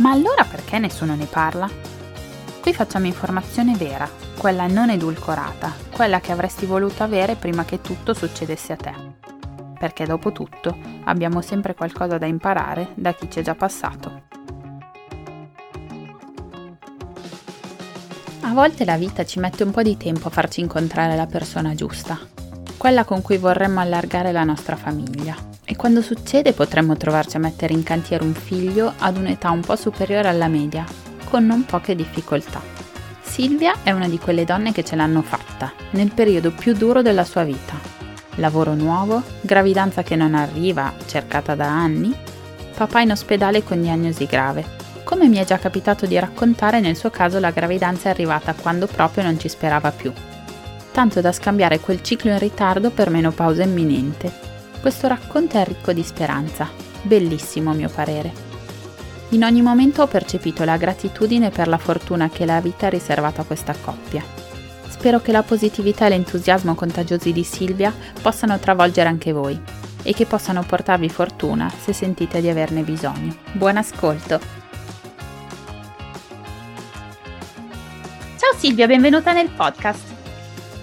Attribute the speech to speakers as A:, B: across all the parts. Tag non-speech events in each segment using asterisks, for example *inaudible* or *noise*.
A: ma allora perché nessuno ne parla? Qui facciamo informazione vera, quella non edulcorata, quella che avresti voluto avere prima che tutto succedesse a te. Perché dopo tutto abbiamo sempre qualcosa da imparare da chi ci è già passato. A volte la vita ci mette un po' di tempo a farci incontrare la persona giusta, quella con cui vorremmo allargare la nostra famiglia, e quando succede potremmo trovarci a mettere in cantiere un figlio ad un'età un po' superiore alla media, con non poche difficoltà. Silvia è una di quelle donne che ce l'hanno fatta, nel periodo più duro della sua vita. Lavoro nuovo, gravidanza che non arriva, cercata da anni, papà in ospedale con diagnosi grave. Come mi è già capitato di raccontare, nel suo caso la gravidanza è arrivata quando proprio non ci sperava più. Tanto da scambiare quel ciclo in ritardo per menopausa imminente questo racconto è ricco di speranza, bellissimo a mio parere. In ogni momento ho percepito la gratitudine per la fortuna che la vita ha riservato a questa coppia. Spero che la positività e l'entusiasmo contagiosi di Silvia possano travolgere anche voi e che possano portarvi fortuna se sentite di averne bisogno. Buon ascolto! Ciao Silvia, benvenuta nel podcast.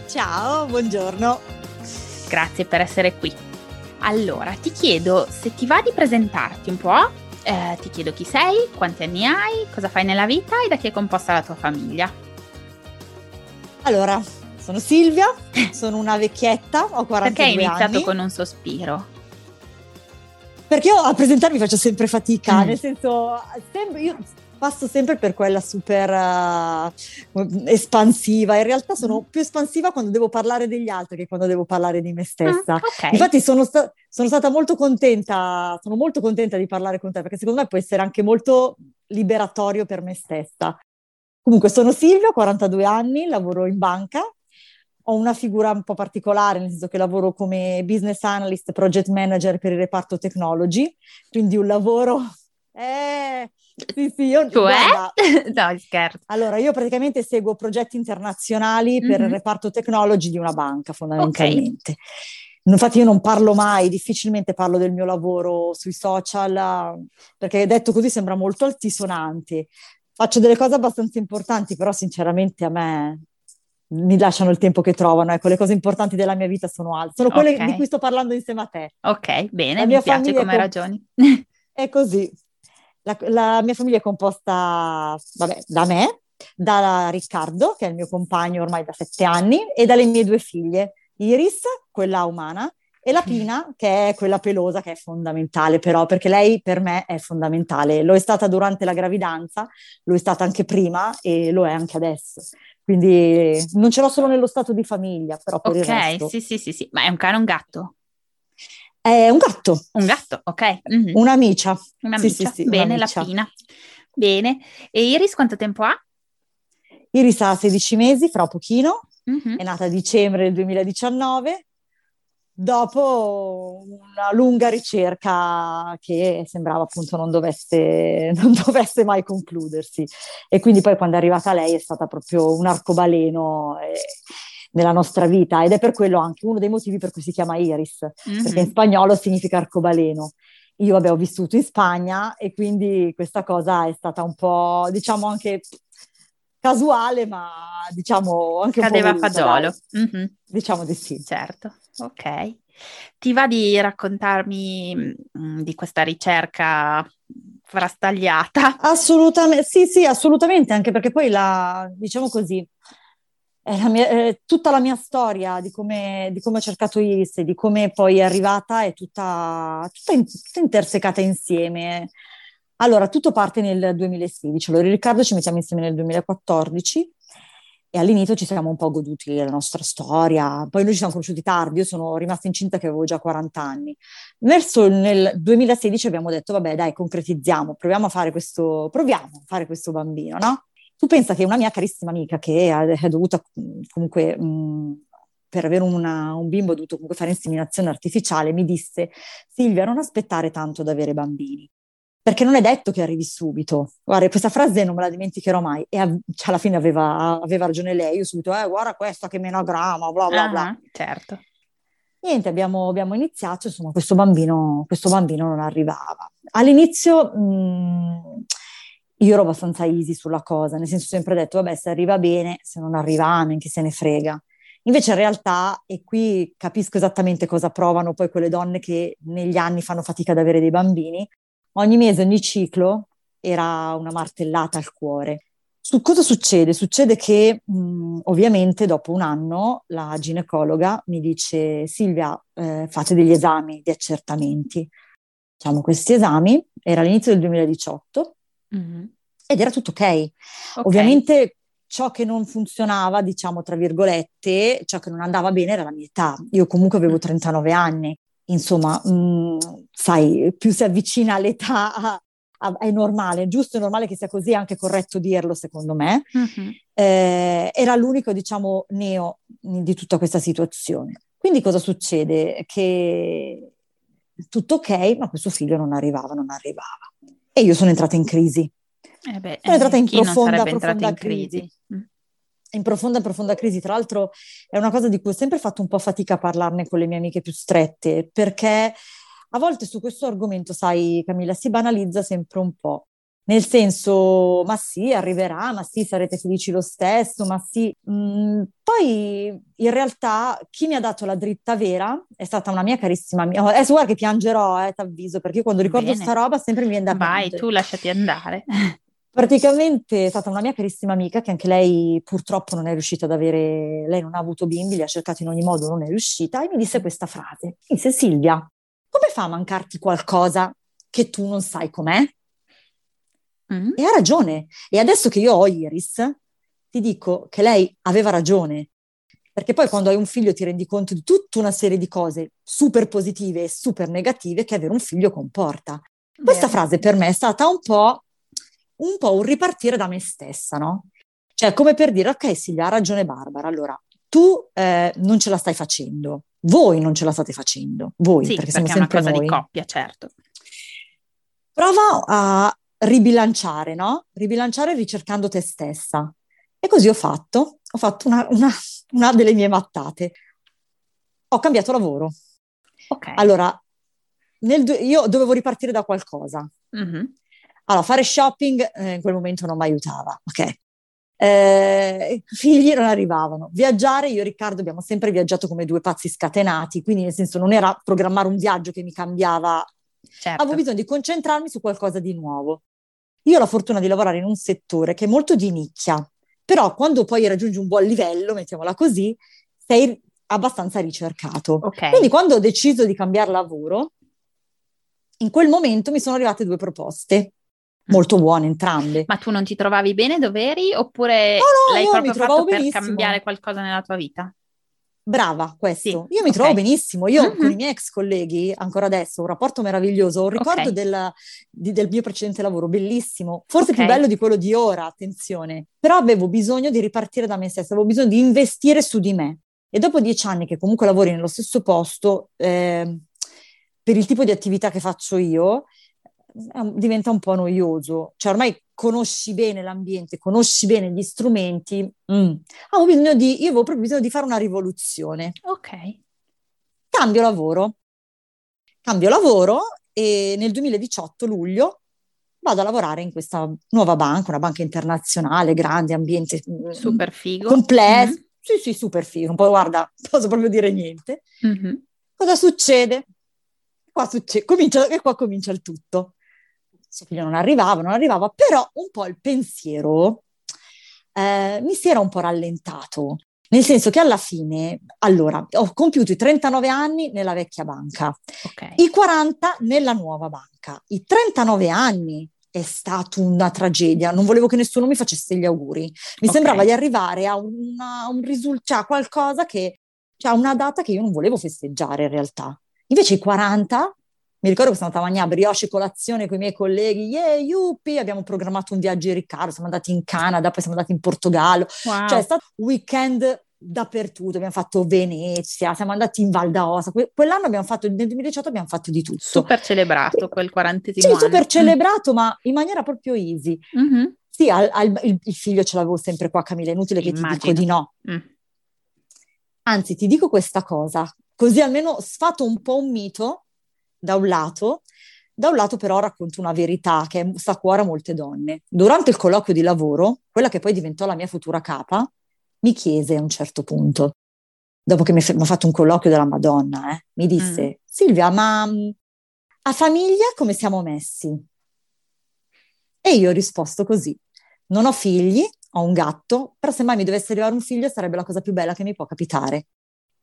B: Ciao, buongiorno.
A: Grazie per essere qui. Allora, ti chiedo se ti va di presentarti un po', eh, ti chiedo chi sei, quanti anni hai, cosa fai nella vita e da chi è composta la tua famiglia.
B: Allora, sono Silvia, sono una vecchietta, ho 42 anni.
A: Perché hai iniziato con un sospiro?
B: Perché io a presentarmi faccio sempre fatica, mm. nel senso, sempre, io passo sempre per quella super uh, espansiva. In realtà sono mm. più espansiva quando devo parlare degli altri che quando devo parlare di me stessa. Mm, okay. Infatti sono, sta- sono, stata molto contenta, sono molto contenta di parlare con te perché secondo me può essere anche molto liberatorio per me stessa. Comunque sono Silvia, ho 42 anni, lavoro in banca. Ho una figura un po' particolare, nel senso che lavoro come business analyst, project manager per il reparto technology, quindi un lavoro *laughs* eh, sì, sì, io...
A: Cioè? Guarda, *laughs* no, scherzo.
B: Allora, io praticamente seguo progetti internazionali per mm-hmm. il reparto technology di una banca, fondamentalmente. Okay. Infatti io non parlo mai, difficilmente parlo del mio lavoro sui social, perché detto così sembra molto altisonante. Faccio delle cose abbastanza importanti, però sinceramente a me mi lasciano il tempo che trovano. Ecco, le cose importanti della mia vita sono altre. Sono quelle okay. di cui sto parlando insieme a te.
A: Ok, bene, mi piace come com- ragioni. *laughs*
B: È così. La, la mia famiglia è composta, vabbè, da me, da Riccardo, che è il mio compagno ormai da sette anni, e dalle mie due figlie, Iris, quella umana, e la Pina, che è quella pelosa, che è fondamentale però, perché lei per me è fondamentale. Lo è stata durante la gravidanza, lo è stata anche prima e lo è anche adesso. Quindi non ce l'ho solo nello stato di famiglia, però per
A: Ok,
B: il resto...
A: sì, sì, sì, sì. Ma è un cane o un gatto?
B: È un gatto.
A: Un gatto, ok.
B: Mm-hmm. Un'amicia.
A: Un'amicia. Sì, sì, sì, Bene, un'amicia. la Pina. Bene. E Iris quanto tempo ha?
B: Iris ha 16 mesi, fra pochino. Mm-hmm. È nata a dicembre del 2019 dopo una lunga ricerca che sembrava appunto non dovesse, *laughs* non dovesse, mai concludersi. E quindi poi quando è arrivata lei è stata proprio un arcobaleno. E nella nostra vita ed è per quello anche uno dei motivi per cui si chiama Iris, mm-hmm. perché in spagnolo significa arcobaleno. Io vabbè, ho vissuto in Spagna e quindi questa cosa è stata un po', diciamo, anche casuale, ma diciamo anche
A: Cadeva
B: un po'
A: Cadeva a fagiolo.
B: Mm-hmm. Diciamo di sì.
A: Certo, ok. Ti va di raccontarmi mh, mm, di questa ricerca frastagliata?
B: Assolutamente, sì, sì, assolutamente, anche perché poi la, diciamo così, la mia, eh, tutta la mia storia di come, di come, ho cercato Iris e di come poi è arrivata è tutta, tutta, in, tutta intersecata insieme. Allora, tutto parte nel 2016. Allora, Riccardo ci mettiamo insieme nel 2014 e all'inizio ci siamo un po' goduti la nostra storia. Poi noi ci siamo conosciuti tardi, io sono rimasta incinta che avevo già 40 anni. Verso nel 2016 abbiamo detto, vabbè, dai, concretizziamo, proviamo a fare questo, proviamo a fare questo bambino, no? Tu pensa che una mia carissima amica che è dovuta comunque mh, per avere una, un bimbo ho dovuto comunque fare inseminazione artificiale, mi disse Silvia non aspettare tanto ad avere bambini perché non è detto che arrivi subito. Guarda, questa frase non me la dimenticherò mai e a, cioè, alla fine aveva, aveva, ragione lei, io subito, eh, guarda questa che menograma, bla bla bla. Uh-huh,
A: certo.
B: Niente, abbiamo, abbiamo, iniziato, insomma, questo bambino, questo bambino non arrivava. All'inizio mh, io ero abbastanza easy sulla cosa, nel senso sempre detto, vabbè, se arriva bene, se non arriva, neanche se ne frega. Invece in realtà, e qui capisco esattamente cosa provano poi quelle donne che negli anni fanno fatica ad avere dei bambini, ogni mese, ogni ciclo era una martellata al cuore. Su cosa succede? Succede che mh, ovviamente dopo un anno la ginecologa mi dice Silvia eh, fate degli esami di accertamenti. Facciamo questi esami, era all'inizio del 2018 mm-hmm. ed era tutto okay. ok. Ovviamente ciò che non funzionava, diciamo tra virgolette, ciò che non andava bene era la mia età. Io comunque avevo 39 mm. anni, insomma, mh, mm, sai, più si avvicina all'età a, a, è normale, giusto, è normale che sia così, è anche corretto dirlo secondo me. Mm-hmm. Eh, era l'unico, diciamo, neo di tutta questa situazione. Quindi cosa succede? Che tutto ok, ma questo figlio non arrivava, non arrivava. E io sono entrata in crisi.
A: Eh beh,
B: sono entrata in
A: eh,
B: profonda, profonda
A: in
B: crisi.
A: crisi. Mm
B: in profonda, profonda crisi. Tra l'altro è una cosa di cui ho sempre fatto un po' fatica a parlarne con le mie amiche più strette, perché a volte su questo argomento, sai Camilla, si banalizza sempre un po'. Nel senso, ma sì, arriverà, ma sì, sarete felici lo stesso, ma sì. Mm, poi in realtà chi mi ha dato la dritta vera è stata una mia carissima amica. Oh, adesso guarda che piangerò, eh, ti avviso, perché io quando ricordo
A: Bene.
B: sta roba sempre mi viene da
A: Vai,
B: piangere.
A: tu lasciati andare. *laughs*
B: Praticamente è stata una mia carissima amica che anche lei purtroppo non è riuscita ad avere, lei non ha avuto bimbi, li ha cercati in ogni modo, non è riuscita e mi disse questa frase. Mi disse Silvia, come fa a mancarti qualcosa che tu non sai com'è? Mm. E ha ragione. E adesso che io ho Iris, ti dico che lei aveva ragione. Perché poi quando hai un figlio ti rendi conto di tutta una serie di cose super positive e super negative che avere un figlio comporta. Questa Beh. frase per me è stata un po' un po' un ripartire da me stessa, no? Cioè, come per dire, ok Silvia, ha ragione Barbara, allora tu eh, non ce la stai facendo, voi non ce la state facendo, voi,
A: sì,
B: perché,
A: perché
B: siamo sempre
A: è una cosa
B: noi.
A: di coppia, certo.
B: Prova a ribilanciare, no? Ribilanciare ricercando te stessa. E così ho fatto, ho fatto una, una, una delle mie mattate. Ho cambiato lavoro.
A: Ok.
B: Allora, nel, io dovevo ripartire da qualcosa. Mm-hmm. Allora, fare shopping eh, in quel momento non mi aiutava, ok? Eh, figli non arrivavano. Viaggiare, io e Riccardo abbiamo sempre viaggiato come due pazzi scatenati, quindi nel senso non era programmare un viaggio che mi cambiava.
A: Certo.
B: Avevo bisogno di concentrarmi su qualcosa di nuovo. Io ho la fortuna di lavorare in un settore che è molto di nicchia, però quando poi raggiungi un buon livello, mettiamola così, sei abbastanza ricercato.
A: Okay.
B: Quindi quando ho deciso di cambiare lavoro, in quel momento mi sono arrivate due proposte molto buone entrambe.
A: Ma tu non ti trovavi bene dove eri oppure
B: no, no,
A: l'hai proprio fatto benissimo. per cambiare qualcosa nella tua vita?
B: Brava, questo. Sì, io mi okay. trovo benissimo. Io mm-hmm. con i miei ex colleghi, ancora adesso, un rapporto meraviglioso. Un ricordo okay. del, di, del, mio precedente lavoro, bellissimo. Forse okay. più bello di quello di ora, attenzione. Però avevo bisogno di ripartire da me stessa, avevo bisogno di investire su di me. E dopo dieci anni che comunque lavori nello stesso posto, eh, per il tipo di attività che faccio io, diventa un po' noioso, cioè ormai conosci bene l'ambiente, conosci bene gli strumenti, mm. avevo bisogno di, io avevo proprio bisogno di fare una rivoluzione.
A: Ok.
B: Cambio lavoro, cambio lavoro e nel 2018, luglio, vado a lavorare in questa nuova banca, una banca internazionale, grande, ambiente
A: mm, super figo.
B: Complesso. Mm-hmm. Sì, sì, super figo. Un po' guarda, non posso proprio dire niente. Mm-hmm. Cosa succede? Qua succede, comincia, e qua comincia il tutto. Suo figlio non arrivava, non arrivava, però un po' il pensiero eh, mi si era un po' rallentato. Nel senso che alla fine, allora, ho compiuto i 39 anni nella vecchia banca, okay. i 40 nella nuova banca. I 39 anni è stata una tragedia, non volevo che nessuno mi facesse gli auguri. Mi okay. sembrava di arrivare a, una, un risultato, cioè qualcosa che, cioè una data che io non volevo festeggiare in realtà. Invece i 40 mi ricordo che sono andata a mangiare brioche colazione con i miei colleghi, yeah, yuppie, abbiamo programmato un viaggio in Riccardo, siamo andati in Canada, poi siamo andati in Portogallo, wow. cioè è stato un weekend dappertutto, abbiamo fatto Venezia, siamo andati in Val d'Aosta, que- quell'anno abbiamo fatto, nel 2018 abbiamo fatto di tutto.
A: Super celebrato quel quarantesimo
B: Sì, super celebrato, mm. ma in maniera proprio easy. Mm-hmm. Sì, al, al, il, il, figlio ce l'avevo sempre qua, Camilla, è inutile che Immagino. ti dico di no. Mm. Anzi, ti dico questa cosa, così almeno sfato un po' un mito da un lato, da un lato però racconto una verità che sta a cuore a molte donne. Durante il colloquio di lavoro, quella che poi diventò la mia futura capa, mi chiese a un certo punto, dopo che mi ha fatto un colloquio della Madonna, eh, mi disse, mm. Silvia, ma a famiglia come siamo messi? E io ho risposto così, non ho figli, ho un gatto, però se mai mi dovesse arrivare un figlio sarebbe la cosa più bella che mi può capitare.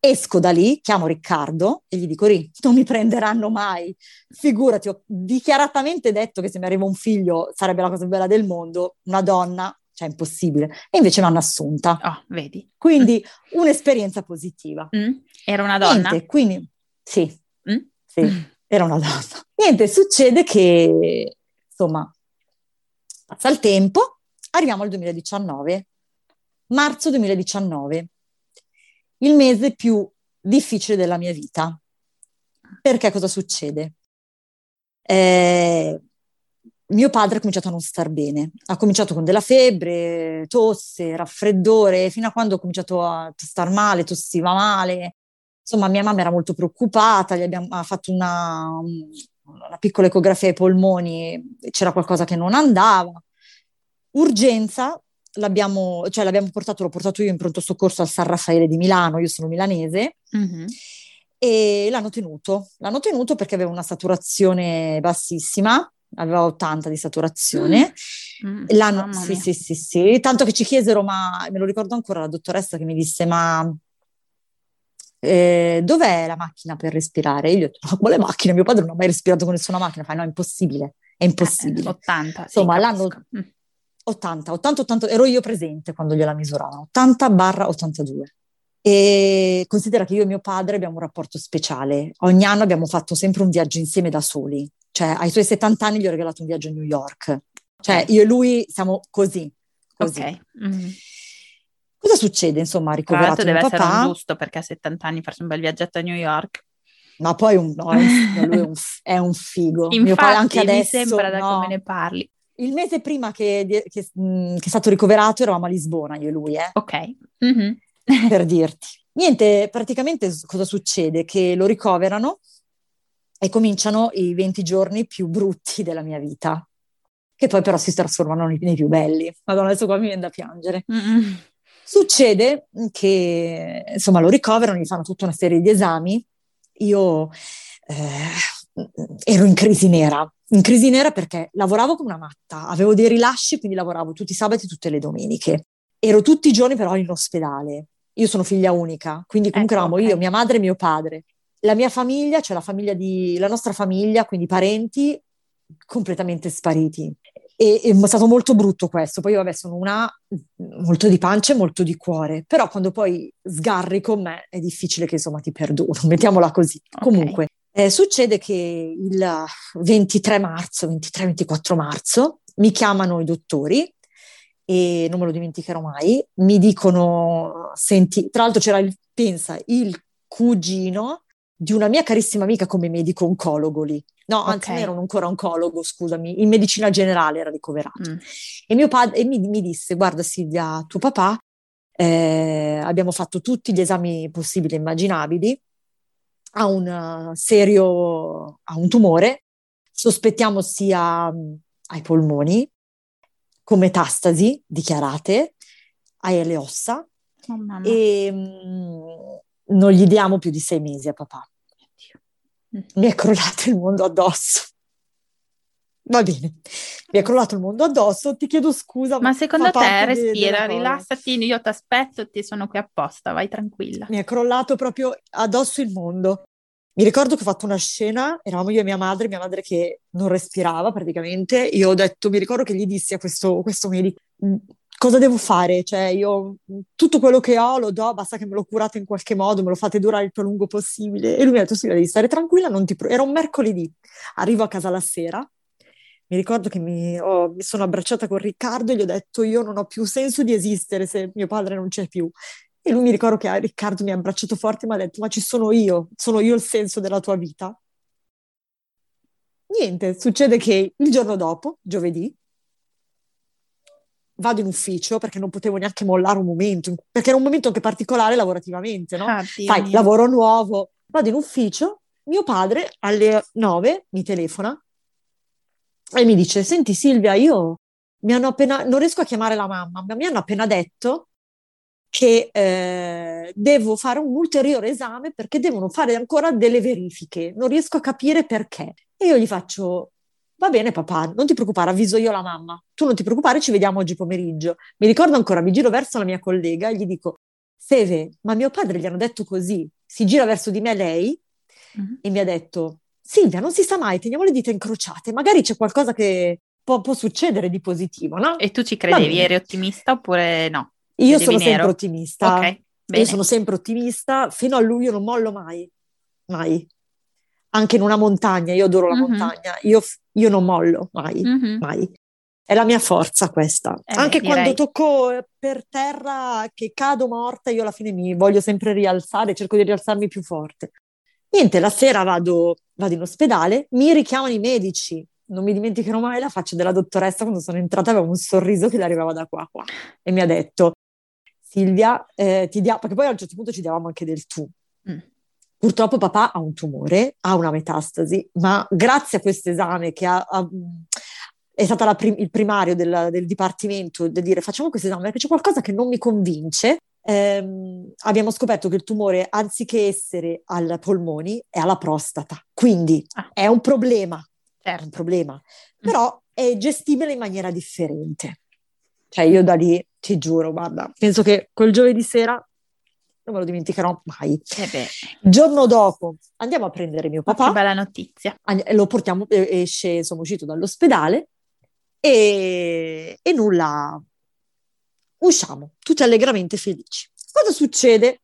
B: Esco da lì, chiamo Riccardo e gli dico, Ri, non mi prenderanno mai. Figurati, ho dichiaratamente detto che se mi arriva un figlio sarebbe la cosa più bella del mondo, una donna, cioè impossibile. E invece mi hanno assunta.
A: Oh, vedi.
B: Quindi mm. un'esperienza positiva.
A: Mm. Era una donna?
B: Niente, quindi sì, mm? sì, era una donna. Niente, succede che, insomma, passa il tempo, arriviamo al 2019, marzo 2019 il mese più difficile della mia vita. Perché cosa succede? Eh, mio padre ha cominciato a non star bene, ha cominciato con della febbre, tosse, raffreddore, fino a quando ha cominciato a star male, tossiva male. Insomma, mia mamma era molto preoccupata, gli abbiamo fatto una, una piccola ecografia ai polmoni, c'era qualcosa che non andava. Urgenza, l'abbiamo, cioè l'abbiamo portato, l'ho portato io in pronto soccorso al San Raffaele di Milano, io sono milanese, mm-hmm. e l'hanno tenuto. L'hanno tenuto perché aveva una saturazione bassissima, aveva 80 di saturazione. Mm. L'hanno, sì, sì, sì, sì, tanto che ci chiesero, ma me lo ricordo ancora la dottoressa che mi disse, ma eh, dov'è la macchina per respirare? io ho detto, ma quale macchina? Mio padre non ha mai respirato con nessuna macchina. Fa, no, è impossibile, è impossibile.
A: Eh, 80,
B: Insomma, sì, l'hanno... Mm 80, 80, 80, ero io presente quando gliela misuravano, 80 barra 82. E considera che io e mio padre abbiamo un rapporto speciale. Ogni anno abbiamo fatto sempre un viaggio insieme da soli. Cioè, ai suoi 70 anni gli ho regalato un viaggio a New York. Cioè, io e lui siamo così. così.
A: Ok. Mm-hmm.
B: Cosa succede, insomma, ricoverato
A: deve
B: papà.
A: essere un giusto perché a 70 anni farsi un bel viaggetto a New York.
B: Ma poi un, *laughs* no, lui è un, è un figo.
A: Infatti, mio padre anche adesso, mi sembra da no, come ne parli
B: il mese prima che, che, che, è stato ricoverato eravamo a Lisbona, io e lui, eh.
A: Ok. Mm-hmm. *laughs*
B: per dirti. Niente, praticamente cosa succede? Che lo ricoverano e cominciano i 20 giorni più brutti della mia vita, che poi però si trasformano nei, nei più belli. Madonna, adesso qua mi viene da piangere. Mm-hmm. Succede che, insomma, lo ricoverano, gli fanno tutta una serie di esami. Io eh, ero in crisi nera, in crisi nera perché lavoravo come una matta, avevo dei rilasci, quindi lavoravo tutti i sabati e tutte le domeniche. Ero tutti i giorni però in ospedale. Io sono figlia unica, quindi comunque ecco, eravamo okay. io, mia madre e mio padre. La mia famiglia, cioè la famiglia di, la nostra famiglia, quindi parenti, completamente spariti. E, e è stato molto brutto questo. Poi, vabbè, sono una molto di pancia e molto di cuore, però quando poi sgarri con me è difficile che insomma ti perdono, *laughs* mettiamola così. Okay. Comunque, eh, succede che il 23 marzo, 23-24 marzo, mi chiamano i dottori e non me lo dimenticherò mai, mi dicono, senti, tra l'altro c'era il, pensa, il cugino di una mia carissima amica come medico oncologo lì. No, anzi, okay. non era un ancora oncologo, scusami, in medicina generale era ricoverato. Mm. E mio padre mi, mi, disse: Guarda, Silvia, tuo papà, eh, abbiamo fatto tutti gli esami possibili e immaginabili, ha un serio, ha un tumore, sospettiamo sia mm, ai polmoni, con metastasi dichiarate, hai le ossa, oh, e mh, mm, non gli diamo più di sei mesi a papà. Mm. Mi è crollato il mondo addosso. Va bene, mi è crollato il mondo addosso, ti chiedo scusa.
A: Ma secondo te respira, rilassati, io ti aspetto, ti sono qui apposta, vai tranquilla.
B: Mi è crollato proprio addosso il mondo. Mi ricordo che ho fatto una scena, eravamo io e mia madre, mia madre che non respirava praticamente, io ho detto, mi ricordo che gli dissi a questo, questo medico, cosa devo fare? Cioè, io tutto quello che ho lo do, basta che me lo curate in qualche modo, me lo fate durare il più a lungo possibile. E lui mi ha detto: Sì, devi stare tranquilla, non ti pro-". era un mercoledì. Arrivo a casa la sera. Mi ricordo che mi, oh, mi sono abbracciata con Riccardo e gli ho detto: Io non ho più senso di esistere se mio padre non c'è più. E lui mi ricordo che Riccardo mi ha abbracciato forte e mi ha detto: Ma ci sono io, sono io il senso della tua vita. Niente, succede che il giorno dopo, giovedì, vado in ufficio perché non potevo neanche mollare un momento, perché era un momento anche particolare lavorativamente, no? Ah, Fai lavoro nuovo, vado in ufficio, mio padre alle 9 mi telefona e mi dice, senti Silvia, io mi hanno appena, non riesco a chiamare la mamma, ma mi hanno appena detto che eh, devo fare un ulteriore esame perché devono fare ancora delle verifiche, non riesco a capire perché. E io gli faccio, Va bene papà, non ti preoccupare, avviso io la mamma. Tu non ti preoccupare, ci vediamo oggi pomeriggio. Mi ricordo ancora, mi giro verso la mia collega e gli dico, Feve, ma mio padre gli hanno detto così. Si gira verso di me lei uh-huh. e mi ha detto, Silvia, non si sa mai, teniamo le dita incrociate, magari c'è qualcosa che può, può succedere di positivo, no?
A: E tu ci credevi, eri ottimista oppure no?
B: Io sono nero. sempre ottimista. Ok. Bene. Io sono sempre ottimista, fino a luglio non mollo mai, mai anche in una montagna, io adoro la mm-hmm. montagna, io, io, non mollo mai, mm-hmm. mai. È la mia forza questa. Eh, anche direi. quando tocco per terra che cado morta, io alla fine mi voglio sempre rialzare, cerco di rialzarmi più forte. Niente, la sera vado, vado in ospedale, mi richiamano i medici, non mi dimenticherò mai la faccia della dottoressa quando sono entrata, aveva un sorriso che le arrivava da qua a qua e mi ha detto Silvia, eh, ti dia, perché poi a un certo punto ci diamo anche del tu. Mm. Purtroppo papà ha un tumore, ha una metastasi, ma grazie a questo esame che ha, ha, è stato prim- il primario del, del dipartimento di dire facciamo questo esame perché c'è qualcosa che non mi convince, ehm, abbiamo scoperto che il tumore, anziché essere ai polmoni, è alla prostata. Quindi ah. è un problema, certo. è un problema, mm. però è gestibile in maniera differente. Cioè io da lì, ti giuro, guarda, penso che quel giovedì sera non me lo dimenticherò mai.
A: Eh
B: giorno dopo andiamo a prendere mio papà.
A: Che bella notizia.
B: Lo portiamo, esce, insomma, uscito dall'ospedale e, e nulla. Usciamo, tutti allegramente felici. Cosa succede?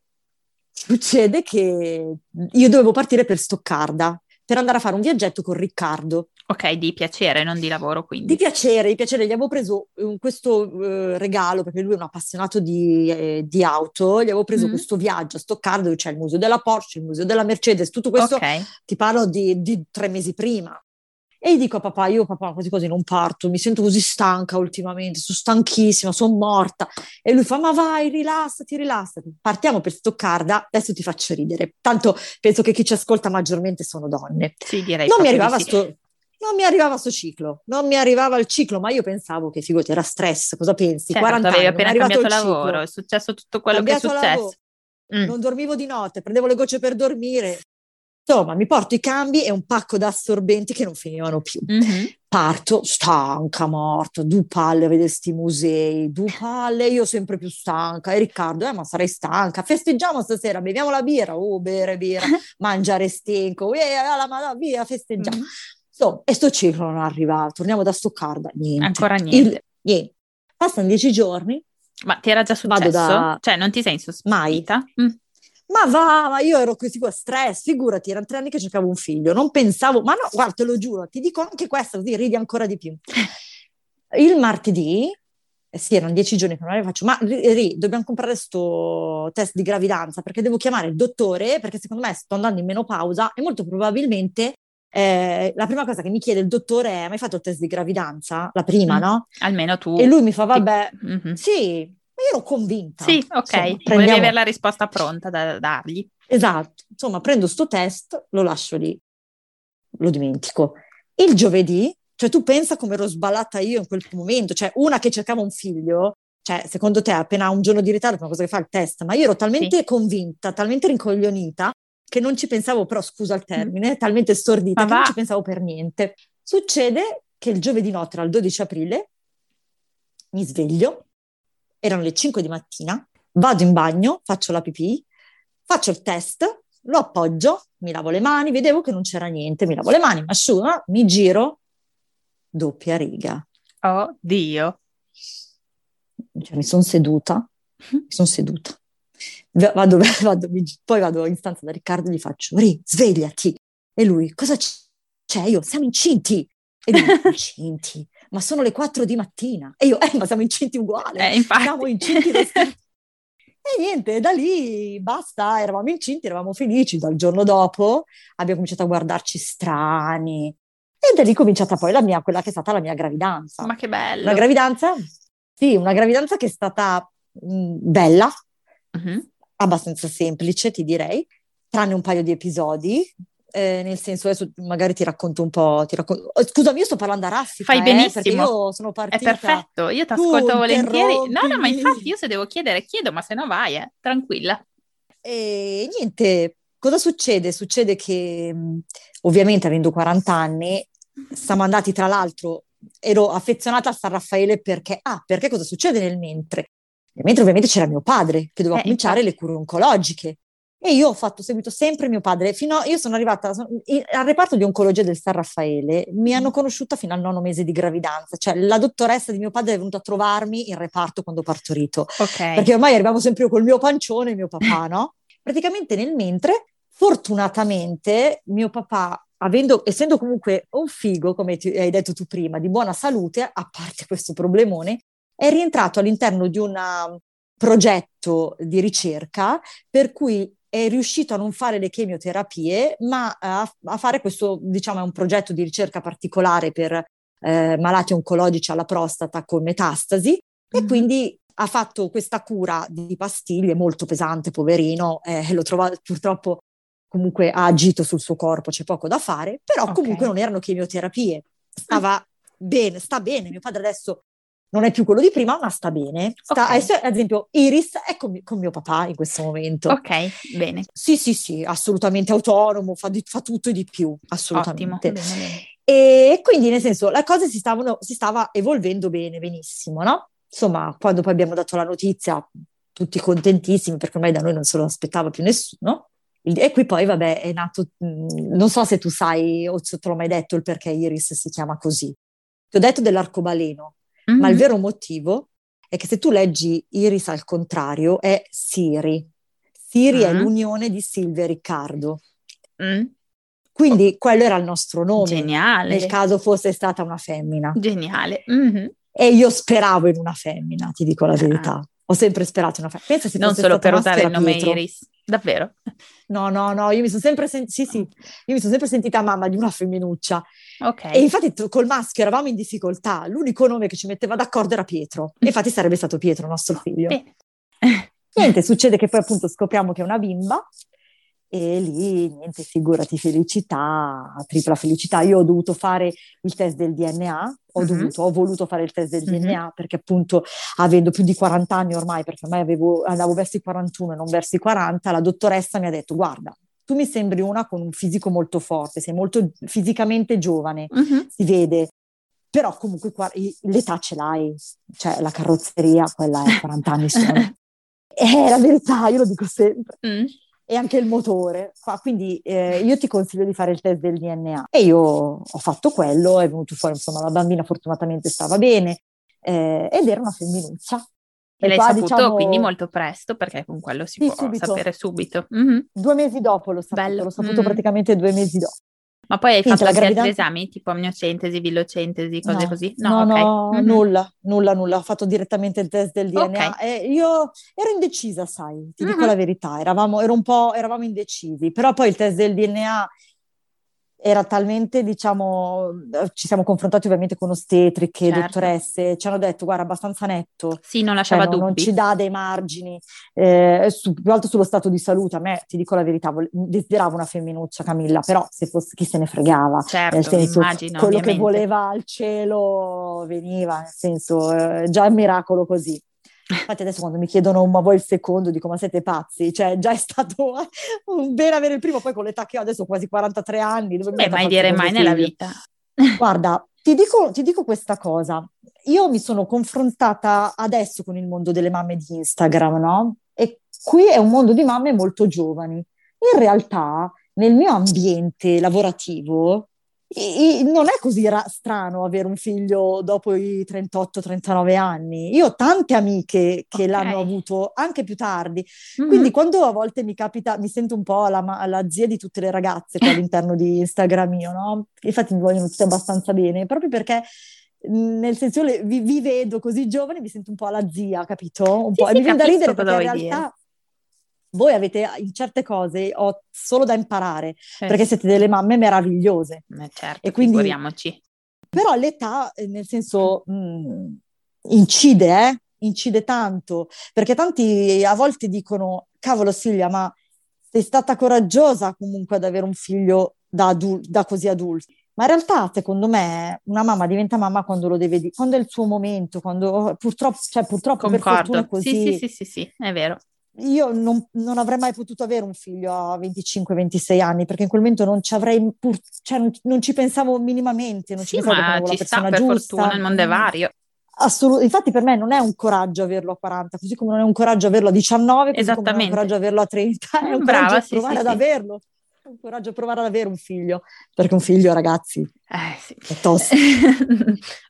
B: Succede che io dovevo partire per Stoccarda per andare a fare un viaggetto con Riccardo.
A: Ok, di piacere, non di lavoro quindi.
B: Di piacere, di piacere. Gli avevo preso um, questo uh, regalo, perché lui è un appassionato di, eh, di auto, gli avevo preso mm. questo viaggio a Stoccarda dove c'è il museo della Porsche, il museo della Mercedes, tutto questo okay. ti parlo di, di tre mesi prima. E gli dico a papà, io papà così così non parto, mi sento così stanca ultimamente, sono stanchissima, sono morta. E lui fa, ma vai, rilassati, rilassati. Partiamo per Stoccarda, adesso ti faccio ridere. Tanto penso che chi ci ascolta maggiormente sono donne.
A: Sì, direi
B: Non mi arrivava
A: sì.
B: sto... Non mi arrivava sto ciclo, non mi arrivava il ciclo, ma io pensavo che figurati era stress, cosa pensi?
A: Certo, 40 avevi anni, appena cambiato lavoro, è successo tutto quello che è successo.
B: Mm. Non dormivo di notte, prendevo le gocce per dormire, Insomma, mi porto i cambi e un pacco d'assorbenti che non finivano più. Mm-hmm. Parto stanca, morta, due palle a vedere questi musei, due palle, io sempre più stanca. E Riccardo, eh, ma sarei stanca, festeggiamo stasera, beviamo la birra, oh, bere birra, *laughs* mangiare stinco, eh, la madonna, via, festeggiamo. Mm-hmm. Insomma, e sto ciclo non arriva, torniamo da Stoccarda, niente.
A: Ancora niente. Il,
B: niente. Passano dieci giorni.
A: Ma ti era già successo? Da... Cioè, non ti sei insospetita?
B: Mai. Mm. Ma va, ma io ero così qua, stress, figurati, erano tre anni che cercavo un figlio, non pensavo, ma no, guarda, te lo giuro, ti dico anche questo, così ridi ancora di più. *laughs* Il martedì, eh sì, erano dieci giorni che non le faccio, ma ri, dobbiamo comprare questo test di gravidanza perché devo chiamare il dottore, perché secondo me sto andando in menopausa e molto probabilmente eh, la prima cosa che mi chiede il dottore è: hai mai fatto il test di gravidanza? La prima, mm. no?
A: Almeno tu.
B: E lui mi fa: Vabbè, mm-hmm. sì, io ero convinta.
A: Sì, ok, Insomma, prendiamo... volevi avere la risposta pronta da, da dargli.
B: Esatto, insomma, prendo sto test, lo lascio lì, lo dimentico. Il giovedì, cioè tu pensa come ero sballata io in quel momento, cioè una che cercava un figlio, cioè secondo te appena un giorno di ritardo è una cosa che fa il test, ma io ero talmente sì. convinta, talmente rincoglionita che non ci pensavo, però scusa il termine, mm. talmente stordita che non ci pensavo per niente. Succede che il giovedì notte, il 12 aprile, mi sveglio, erano le 5 di mattina, vado in bagno, faccio la pipì, faccio il test, lo appoggio, mi lavo le mani, vedevo che non c'era niente, mi lavo le mani, mi asciugo, mi giro, doppia riga.
A: Oh Dio!
B: Cioè, mi sono seduta, mi sono seduta. Vado, *laughs* vado, poi vado in stanza da Riccardo e gli faccio, Ri, svegliati. E lui, cosa c'è? Io, siamo incinti. E lui, *laughs* incinti? Ma sono le 4 di mattina. E io, eh, ma siamo incinti uguali.
A: Eh,
B: siamo incinti stesso. E niente, da lì basta, eravamo incinti, eravamo felici. Dal giorno dopo abbiamo cominciato a guardarci strani. E da lì è cominciata poi la mia, quella che è stata la mia gravidanza.
A: Ma che bello!
B: Una gravidanza, sì, una gravidanza che è stata mh, mm, bella, uh-huh. abbastanza semplice, ti direi, tranne un paio di episodi eh, nel senso adesso magari ti racconto un po', ti racconto... Oh, scusami, io sto parlando a raffica,
A: Fai
B: eh,
A: benissimo.
B: io sono partita.
A: È perfetto, io ti ascolto volentieri. No, no, ma infatti io se devo chiedere chiedo, ma se no vai, eh, tranquilla.
B: E niente, cosa succede? Succede che ovviamente avendo 40 anni siamo andati tra l'altro, ero affezionata a San Raffaele perché, ah, perché cosa succede nel mentre? Nel mentre ovviamente c'era mio padre che doveva eh, cominciare infatti. le cure oncologiche e io ho fatto, seguito sempre mio padre, fino a, io sono arrivata sono, al reparto di oncologia del San Raffaele, mi hanno conosciuta fino al nono mese di gravidanza, cioè la dottoressa di mio padre è venuta a trovarmi in reparto quando ho partorito,
A: okay.
B: perché ormai arrivavo sempre io col mio pancione e mio papà, *laughs* no? Praticamente nel mentre, fortunatamente, mio papà Avendo, essendo comunque un figo, come ti, hai detto tu prima, di buona salute, a parte questo problemone, è rientrato all'interno di un um, progetto di ricerca per cui è riuscito a non fare le chemioterapie, ma a, a fare questo, diciamo, è un progetto di ricerca particolare per eh, malati oncologici alla prostata con metastasi mm-hmm. e quindi ha fatto questa cura di pastiglie molto pesante, poverino, eh, lo trova purtroppo comunque ha agito sul suo corpo, c'è poco da fare, però okay. comunque non erano chemioterapie, stava bene, sta bene, mio padre adesso non è più quello di prima, ma sta bene. Sta, okay. adesso, ad esempio, Iris è con, con, mio papà in questo momento.
A: Ok, bene.
B: Sì, sì, sì, assolutamente autonomo, fa, di, fa tutto e di più, assolutamente.
A: Ottimo, bene, bene.
B: E quindi, nel senso, la cosa si, stavano, si stava evolvendo bene, benissimo, no? Insomma, quando poi abbiamo dato la notizia, tutti contentissimi, perché ormai da noi non se lo aspettava più nessuno. E qui poi, vabbè, è nato, non so se tu sai o se te l'ho mai detto il perché Iris si chiama così. Ti ho detto dell'arcobaleno, Mm-hmm. Ma il vero motivo è che se tu leggi Iris al contrario è Siri. Siri mm-hmm. è l'unione di Silvia e Riccardo. Mm. Quindi quello era il nostro nome.
A: Geniale.
B: Nel caso fosse stata una femmina.
A: Geniale. Mm-hmm.
B: E io speravo in una femmina, ti dico la ah. Ho sempre sperato una femmina. Pensa se
A: non solo per usare il nome Pietro. Iris. Davvero?
B: No, no, no, io mi sono sempre, sen- sì, sì, io mi sono sempre sentita mamma di una femminuccia.
A: Ok.
B: E infatti col maschio eravamo in difficoltà. L'unico nome che ci metteva d'accordo era Pietro. E infatti sarebbe stato Pietro, nostro figlio. Bene. *laughs* Niente, succede che poi appunto scopriamo che è una bimba e lì niente, figurati, felicità, tripla felicità. Io ho dovuto fare il test del DNA, ho, uh-huh. dovuto, ho voluto fare il test del uh-huh. DNA perché appunto avendo più di 40 anni ormai, perché ormai avevo, andavo verso i 41 e non verso i 40, la dottoressa mi ha detto guarda, tu mi sembri una con un fisico molto forte, sei molto fisicamente giovane, uh-huh. si vede, però comunque l'età ce l'hai, cioè la carrozzeria, quella è 40 anni sono. è la verità, io lo dico sempre. Mm e anche il motore. Quindi eh, io ti consiglio di fare il test del DNA. E io ho fatto quello, è venuto fuori, insomma, la bambina fortunatamente stava bene eh, ed era una femminuccia.
A: E, e l'hai qua, saputo diciamo... quindi molto presto, perché con quello si sì, può subito. sapere subito.
B: Mm-hmm. Due mesi dopo l'ho saputo, Bello. l'ho saputo mm. praticamente due mesi dopo.
A: Ma poi hai Quindi fatto gravidanza... altri esami, tipo amniocentesi, vilocentesi, cose
B: no,
A: così?
B: No, no, okay. no mm-hmm. nulla, nulla, nulla. Ho fatto direttamente il test del DNA. Okay. E io ero indecisa, sai, ti mm-hmm. dico la verità. Eravamo, ero un po', eravamo indecisi. Però poi il test del DNA era talmente, diciamo, ci siamo confrontati ovviamente con ostetriche,
A: Certo.
B: dottoresse, ci hanno detto, guarda, abbastanza netto,
A: Sì, non
B: cioè
A: lasciava
B: non, non
A: dubbi.
B: ci dà dei margini, eh, su- più alto sullo stato di salute. A me, ti dico la verità, vole- desideravo una femminuccia, Camilla, però se fosse chi se ne fregava, nel
A: Certo,
B: senso,
A: immagino,
B: quello che
A: ovviamente.
B: voleva al cielo veniva, nel senso, eh, già è miracolo così. Infatti adesso quando mi chiedono ma vuoi il secondo, dico ma siete pazzi? Cioè già è stato *laughs* un bene avere il primo, poi con l'età che ho adesso ho quasi 43 anni. dove
A: Beh, mai dire mai nella
B: figlio?
A: vita.
B: Guarda, ti dico, ti dico questa cosa. Io mi sono confrontata adesso con il mondo delle mamme di Instagram, no? E qui è un mondo di mamme molto giovani. In realtà, nel mio ambiente lavorativo, i- non è così ra- strano avere un figlio dopo i 38-39 anni. Io ho tante amiche che
A: Ok.
B: l'hanno avuto anche più tardi.
A: Mhm.
B: Quindi quando a volte mi capita, mi sento un po' la, la zia di tutte le ragazze qua all'interno di Instagram io, no? Infatti mi vogliono tutte abbastanza bene, proprio perché nel senso le- vi, vi vedo così giovani, mi sento un po' la zia, capito? Un
A: Sì,
B: po'.
A: sì,
B: e mi viene da ridere perché in
A: vuoi dire.
B: Voi avete in certe cose ho solo da imparare,
A: Eh,
B: perché siete delle mamme meravigliose.
A: eh, certo,
B: e quindi-
A: figuriamoci.
B: Però l'età, eh, nel senso, mh, incide, eh? Incide tanto, perché tanti a volte dicono, cavolo Silvia, ma sei stata coraggiosa comunque ad avere un figlio da, adul- da così adulto. Ma in realtà, secondo me, una mamma diventa mamma quando lo deve dire, quando è il suo momento, quando purtroppo, cioè purtroppo per fortuna
A: Concordo.
B: così.
A: Sì, sì, sì, sì, sì, è vero.
B: Io non, non avrei mai potuto avere un figlio a 25-26 anni perché in quel momento non ci avrei pur, cioè non, non ci pensavo minimamente, non ci
A: Sì,
B: pensavo che
A: ma ci sta, per
B: giusta.
A: fortuna, il mondo è
B: Mm.
A: vario.
B: Assolut- infatti per me non è un coraggio averlo a 40, così come non è un coraggio averlo a 19, così come non è un
A: Esattamente.
B: coraggio averlo a 30, è un
A: Brava,
B: coraggio
A: sì,
B: provare
A: sì,
B: ad
A: sì.
B: averlo, è un coraggio provare ad avere un figlio, perché un figlio ragazzi
A: Eh, sì.
B: è tosto. *laughs*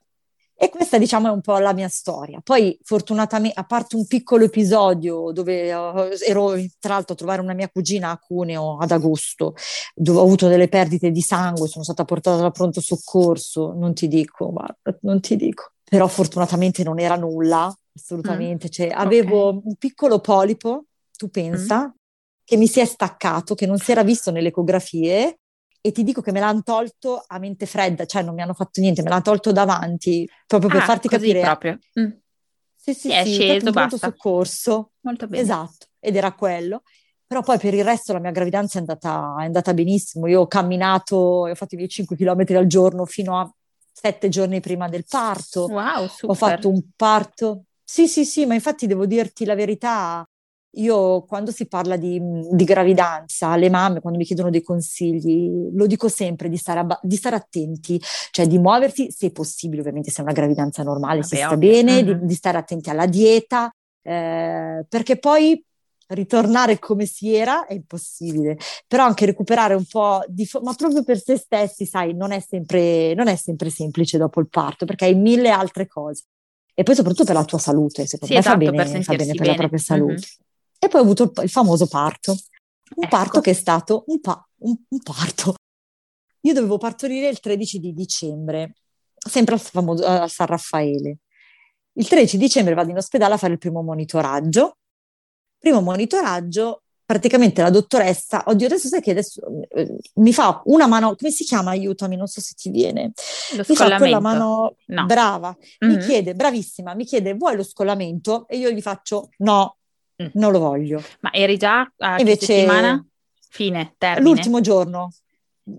B: E questa, diciamo, è un po' la mia storia. Poi, fortunatamente, a parte un piccolo episodio dove eh, ero tra l'altro a trovare una mia cugina a Cuneo ad agosto, dove ho avuto delle perdite di sangue, sono stata portata al pronto soccorso, non ti dico, guarda, non ti dico. Però fortunatamente non era nulla, assolutamente. Cioè, avevo un piccolo polipo, tu pensa, che mi si è staccato, che non si era visto nelle ecografie e ti dico che me l'hanno tolto a mente fredda, cioè non mi hanno fatto niente, me l'hanno tolto davanti, proprio per
A: Ah,
B: farti capire.
A: proprio. Mm,
B: Sì, sì,
A: Sì, è
B: sì,
A: sceso,
B: un pronto soccorso.
A: molto bene.
B: Esatto, ed era quello. Però poi per il resto la mia gravidanza è andata, è andata benissimo. Io ho camminato e ho fatto i miei 5 km al giorno fino a sette giorni prima del parto.
A: Wow, super.
B: Ho fatto un parto. Sì, sì, sì, ma infatti devo dirti la verità. Io quando si parla di, di gravidanza, le mamme quando mi chiedono dei consigli, lo dico sempre di stare, abba- di stare attenti, cioè di muoversi se possibile, ovviamente se è una gravidanza normale si
A: Vabbè,
B: sta
A: ovvio.
B: bene,
A: Mhm.
B: di, di stare attenti alla dieta, eh, perché poi ritornare come si era è impossibile, però anche recuperare un po' di, fo- ma proprio per se stessi, sai, non è sempre, non è sempre semplice dopo il parto, perché hai mille altre cose. E poi soprattutto per la tua salute, secondo
A: Sì,
B: me
A: esatto,
B: fa
A: per
B: bene, fa
A: sentirsi
B: bene per la
A: bene.
B: propria salute.
A: Mhm.
B: E poi ho avuto il, il famoso parto, un
A: Ecco.
B: parto che è stato un, pa- un- un parto. Io dovevo partorire il 13 di dicembre, sempre al, famoso, al San Raffaele. Il 13 dicembre vado in ospedale a fare il primo monitoraggio. Primo monitoraggio, praticamente la dottoressa, oddio adesso sai che adesso eh, mi fa una mano, come si chiama? Aiutami, non so se ti viene.
A: Lo
B: Mi fa quella mano
A: No.
B: brava, mi
A: Mhm.
B: chiede, bravissima, mi chiede vuoi lo scollamento? E io gli faccio no,
A: Mm.
B: non lo voglio.
A: Ma eri già a
B: Invece-
A: settimana? Fine, termine.
B: L'ultimo giorno,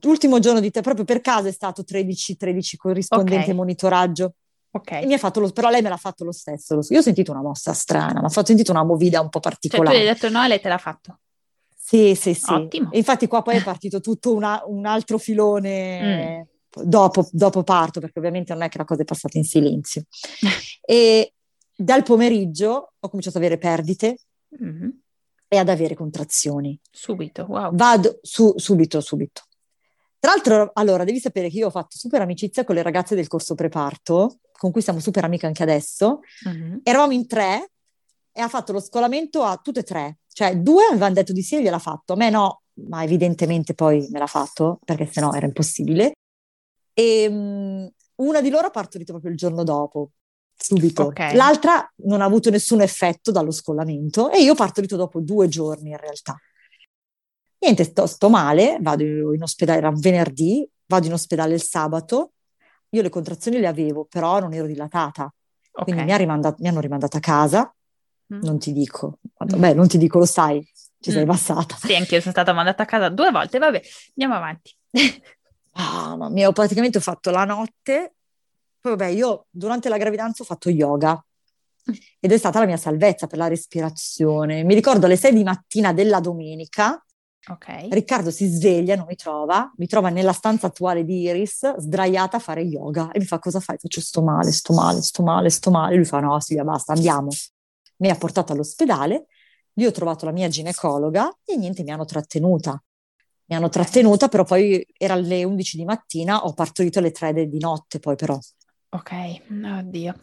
B: l'ultimo giorno di te, proprio per caso è stato 13-13 corrispondente
A: Ok.
B: monitoraggio.
A: Ok.
B: Mi ha fatto lo, però lei me l'ha fatto lo stesso. lo. Io ho sentito una mossa strana, ma ho sentito una movida un po'
A: Cioè tu
B: particolare.
A: gli hai detto no e lei te l'ha fatto.
B: Sì, sì, sì.
A: Ottimo.
B: E infatti qua poi è partito tutto una- un altro filone dopo, dopo parto, perché ovviamente non è che la cosa è passata in silenzio. *laughs* E dal pomeriggio ho cominciato ad avere perdite
A: Mhm.
B: e ad avere contrazioni.
A: Subito, wow.
B: Vado su, subito, subito. Tra l'altro, allora, devi sapere che io ho fatto super amicizia con le ragazze del corso preparto, con cui siamo super amiche anche adesso.
A: Mhm.
B: Eravamo in tre e ha fatto lo scolamento a tutte e tre. Cioè, due avevano detto di sì e gliel'ha fatto. A me no, ma evidentemente poi me l'ha fatto, perché sennò era impossibile. E mm, una di loro ha partorito proprio il giorno dopo, subito.
A: Ok.
B: L'altra non ha avuto nessun effetto dallo scollamento e io ho partorito dopo due giorni in realtà. Niente, sto, sto male, vado in ospedale, era venerdì, vado in ospedale il sabato, io le contrazioni le avevo, però non ero dilatata. Okay. Quindi mi, rimandato, mi, hanno rimandata a casa, mm. non ti dico, beh, non ti dico, lo sai, ci mm. sei passata.
A: Sì, anche io sono stata mandata a casa due volte, vabbè, andiamo avanti. *laughs*
B: ah, ma mi ho praticamente fatto la notte, poi vabbè, io durante la gravidanza ho fatto yoga ed è stata la mia salvezza per la respirazione. Mi ricordo alle 6 di mattina della domenica, Okay. Riccardo si sveglia, non mi trova, mi trova nella stanza attuale di Iris, sdraiata a fare yoga e mi fa cosa fai? Faccio sto male, sto male, sto male, sto male. Lui fa no Silvia basta, andiamo. Mi ha portato all'ospedale, lì ho trovato la mia ginecologa e niente, mi hanno trattenuta. Mi hanno trattenuta, però poi era alle 11 di mattina, ho partorito alle 3 di notte poi però.
A: Ok, oddio.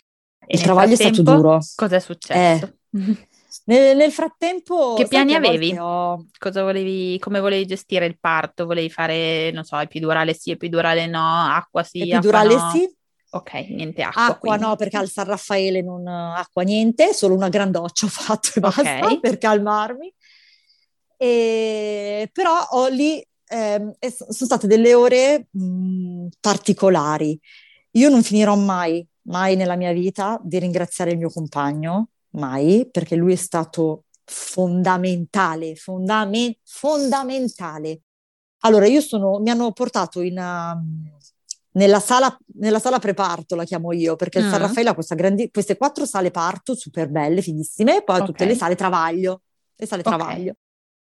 B: E Il travaglio è stato duro.
A: Cosa è successo?
B: Eh, Nel, nel frattempo...
A: Che piani avevi? Ho... Cosa volevi, come volevi gestire il parto? Volevi fare, non so, epidurale sì, epidurale no, acqua sì,
B: Epidurale
A: acqua
B: no? sì.
A: Ok, niente acqua.
B: Acqua quindi. no, perché al San Raffaele non acqua niente, solo una gran doccia *laughs* ho fatto e basta okay. per calmarmi. E, però ho lì, eh, sono state delle ore mh, particolari. Io non finirò mai, mai nella mia vita di ringraziare il mio compagno mai, perché lui è stato fondamentale, fondame- fondamentale. Allora, io sono, mi hanno portato in, uh, nella, sala, nella sala preparto, la chiamo io, perché il San Raffaele ha grandi, queste quattro sale parto super belle, fighissime, e poi okay. tutte le sale travaglio, le sale okay. travaglio.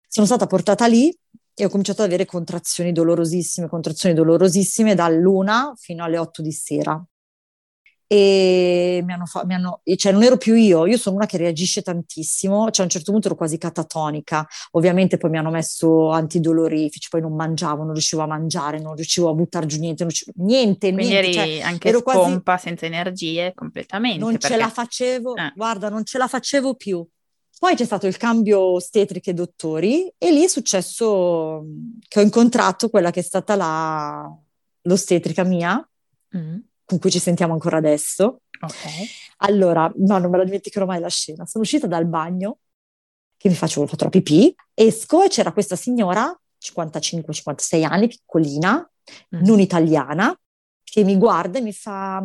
B: Sono stata portata lì e ho cominciato ad avere contrazioni dolorosissime, contrazioni dolorosissime dall'una fino alle otto di sera e mi hanno, fa- mi hanno, cioè non ero più io, io sono una che reagisce tantissimo, cioè a un certo punto ero quasi catatonica, ovviamente poi mi hanno messo antidolorifici, poi non mangiavo, non riuscivo a mangiare, non riuscivo a buttare giù niente, niente,
A: Quindi
B: niente.
A: eri cioè, anche ero scompa, quasi, senza energie completamente.
B: Non perché... ce la facevo, eh. guarda, non ce la facevo più. Poi c'è stato il cambio ostetriche e dottori e lì è successo che ho incontrato quella che è stata la, l'ostetrica mia, mm con cui ci sentiamo ancora adesso.
A: Ok.
B: Allora, no, non me la dimenticherò mai la scena. Sono uscita dal bagno, che mi facevo, fatto la pipì, esco e c'era questa signora, 55-56 anni, piccolina, mm. non italiana, che mi guarda e mi fa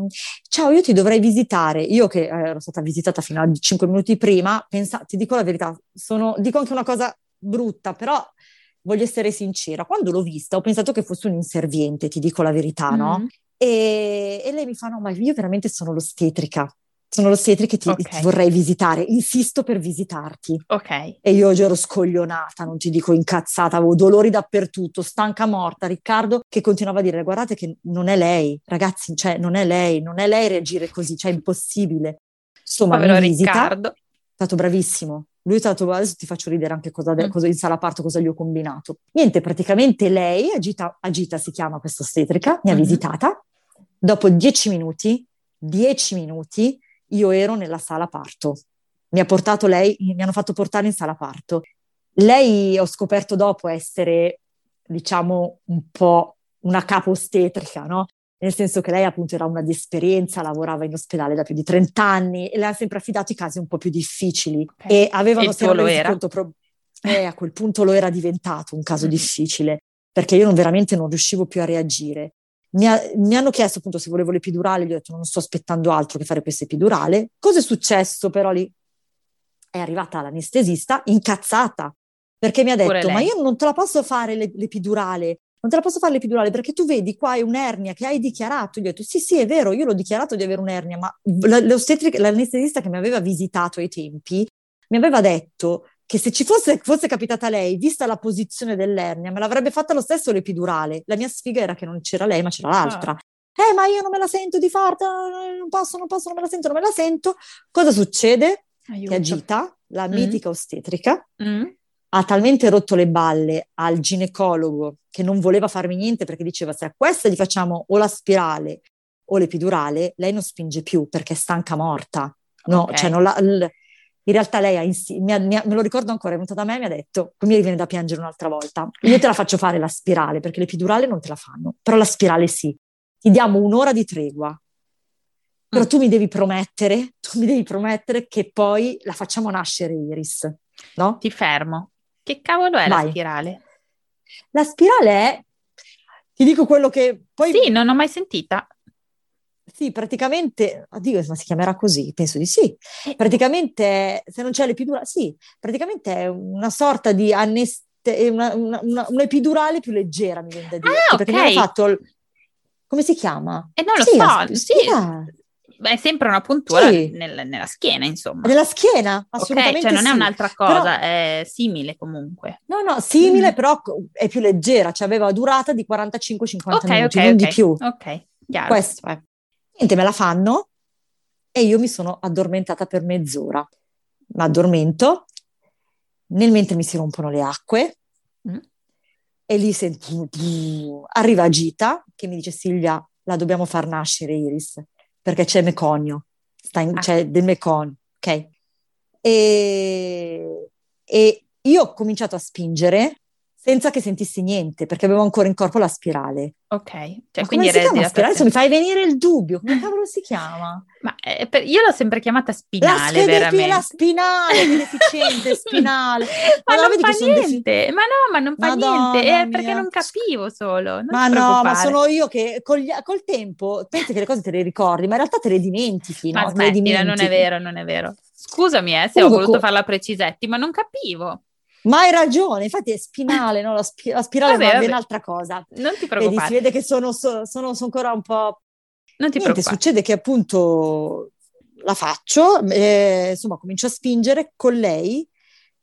B: ciao io ti dovrei visitare io che eh, ero stata visitata fino a 5 minuti prima pensa, ti dico la verità sono, dico anche una cosa brutta però voglio essere sincera quando l'ho vista ho pensato che fosse un inserviente ti dico la verità mm. no e, e lei mi fa: No, ma io veramente sono l'ostetrica. Sono l'ostetrica che ti, okay. ti, vorrei visitare, insisto per visitarti.
A: Ok.
B: E io ero scoglionata, non ti dico incazzata, avevo dolori dappertutto, stanca morta. Riccardo che continuava a dire: Guardate che non è lei, ragazzi, cioè non è lei, non è lei reagire così, cioè è impossibile. Insomma,
A: Povero visita, Riccardo. È
B: stato bravissimo. Lui è stato, adesso ti faccio ridere anche cosa, mm. cosa in sala parto, cosa gli ho combinato. Niente, praticamente lei, Agita, Agita si chiama questa ostetrica, mi ha mm-hmm. visitata Dopo dieci minuti, dieci minuti, io ero nella sala parto. Mi ha portato lei, mi hanno fatto portare in sala parto. Lei ho scoperto dopo essere, diciamo, un po' una capo ostetrica, no? Nel senso che lei appunto era una di esperienza, lavorava in ospedale da più di 30 anni e le ha sempre affidato i casi un po' più difficili okay. e avevano sempre conto pro- eh, a quel punto lo era diventato un caso mm. difficile perché io non, veramente non riuscivo più a reagire mi, ha, mi, hanno chiesto appunto se volevo l'epidurale, gli ho detto non sto aspettando altro che fare questa epidurale. Cosa è successo però lì? È arrivata l'anestesista incazzata perché mi ha detto ma io non te la posso fare l'epidurale, non te la posso fare l'epidurale perché tu vedi qua è un'ernia che hai dichiarato. Gli ho detto sì sì è vero, io l'ho dichiarato di avere un'ernia, ma l'anestesista che mi aveva visitato ai tempi mi aveva detto che se ci fosse, fosse capitata lei, vista la posizione dell'ernia, me l'avrebbe fatta lo stesso l'epidurale. La mia sfiga era che non c'era lei, ma c'era l'altra. Ah. Eh, ma io non me la sento di farla, non posso, non posso, non me la sento, non me la sento. Cosa succede? Aiuto. Che agita, la mm. mitica ostetrica, mm. ha talmente rotto le balle al ginecologo che non voleva farmi niente perché diceva se a questa gli facciamo o la spirale o l'epidurale, lei non spinge più perché è stanca morta. No, okay. cioè non la, l- in realtà lei ha insi- mi ha, mi ha, me lo ricordo ancora, è venuta da me e mi ha detto, mi viene da piangere un'altra volta, io te la faccio fare la spirale, perché l'epidurale non te la fanno, però la spirale sì. Ti diamo un'ora di tregua, però mm. tu mi devi promettere, tu mi devi promettere che poi la facciamo nascere Iris, no?
A: Ti fermo. Che cavolo è Vai. la spirale?
B: La spirale è, ti dico quello che poi...
A: Sì, non ho mai sentita.
B: Sì, praticamente, oddio, ma si chiamerà così? Penso di sì.
A: Eh.
B: Praticamente, se non c'è l'epidurale, sì, praticamente è una sorta di aneste, una, una, una, un'epidurale più leggera, mi viene da dire.
A: Ah,
B: perché
A: ok.
B: mi hanno fatto, il- come si chiama?
A: E non lo
B: Sì, la
A: so, sì. Beh, è sempre una puntura
B: Sì.
A: nel- nella schiena, insomma.
B: Nella schiena, assolutamente
A: cioè non è
B: sì.
A: un'altra
B: Però-
A: cosa, è simile comunque.
B: No, no, simile,
A: Mm.
B: però è più leggera, cioè aveva durata di 45-50
A: Ok,
B: minuti,
A: ok,
B: non
A: ok.
B: di più.
A: Ok, chiaro.
B: Questo è. Niente, me la fanno e io mi sono addormentata per mezz'ora. Mi addormento, nel mentre mi si rompono le acque
A: Mm.
B: e lì sento, arriva Gita che mi dice Silvia, la dobbiamo far nascere Iris, perché c'è meconio, in-
A: Ah.
B: c'è del meconio, ok? E, e io ho cominciato a spingere senza che sentissi niente, perché avevo ancora in corpo la spirale.
A: Ok, cioè
B: Ma
A: quindi
B: come si chiama la spirale? Adesso mi fai venire il dubbio, come *laughs* cavolo si chiama?
A: Ma eh, per- io l'ho sempre chiamata
B: La,
A: spinale,
B: spede-
A: veramente.
B: la spinale, che deficiente, *laughs* spinale.
A: ma
B: Madonna,
A: non
B: vedi
A: fa
B: sono defi-
A: niente, ma no, ma non fa
B: Madonna
A: niente, è perché
B: mia.
A: non capivo solo. Non
B: Ma no, ma sono io che col, col tempo pensi che le cose te le ricordi, ma in realtà te le dimentichi,
A: Ma
B: no?
A: Smettila, non è vero, non è vero. Scusami eh, se
B: Comunque,
A: ho voluto
B: co-
A: farla precisetti, ma non capivo.
B: Ma hai ragione, infatti è spinale, no? La, spi- la spirale
A: Vabbè,
B: è
A: vabbè.
B: ben altra cosa.
A: Non ti
B: Vedi, si
A: preoccupare,
B: vede che sono, so- sono- sono ancora un po'...
A: non ti
B: Niente,
A: preoccupare.
B: succede che appunto la faccio, eh, insomma comincio a spingere con lei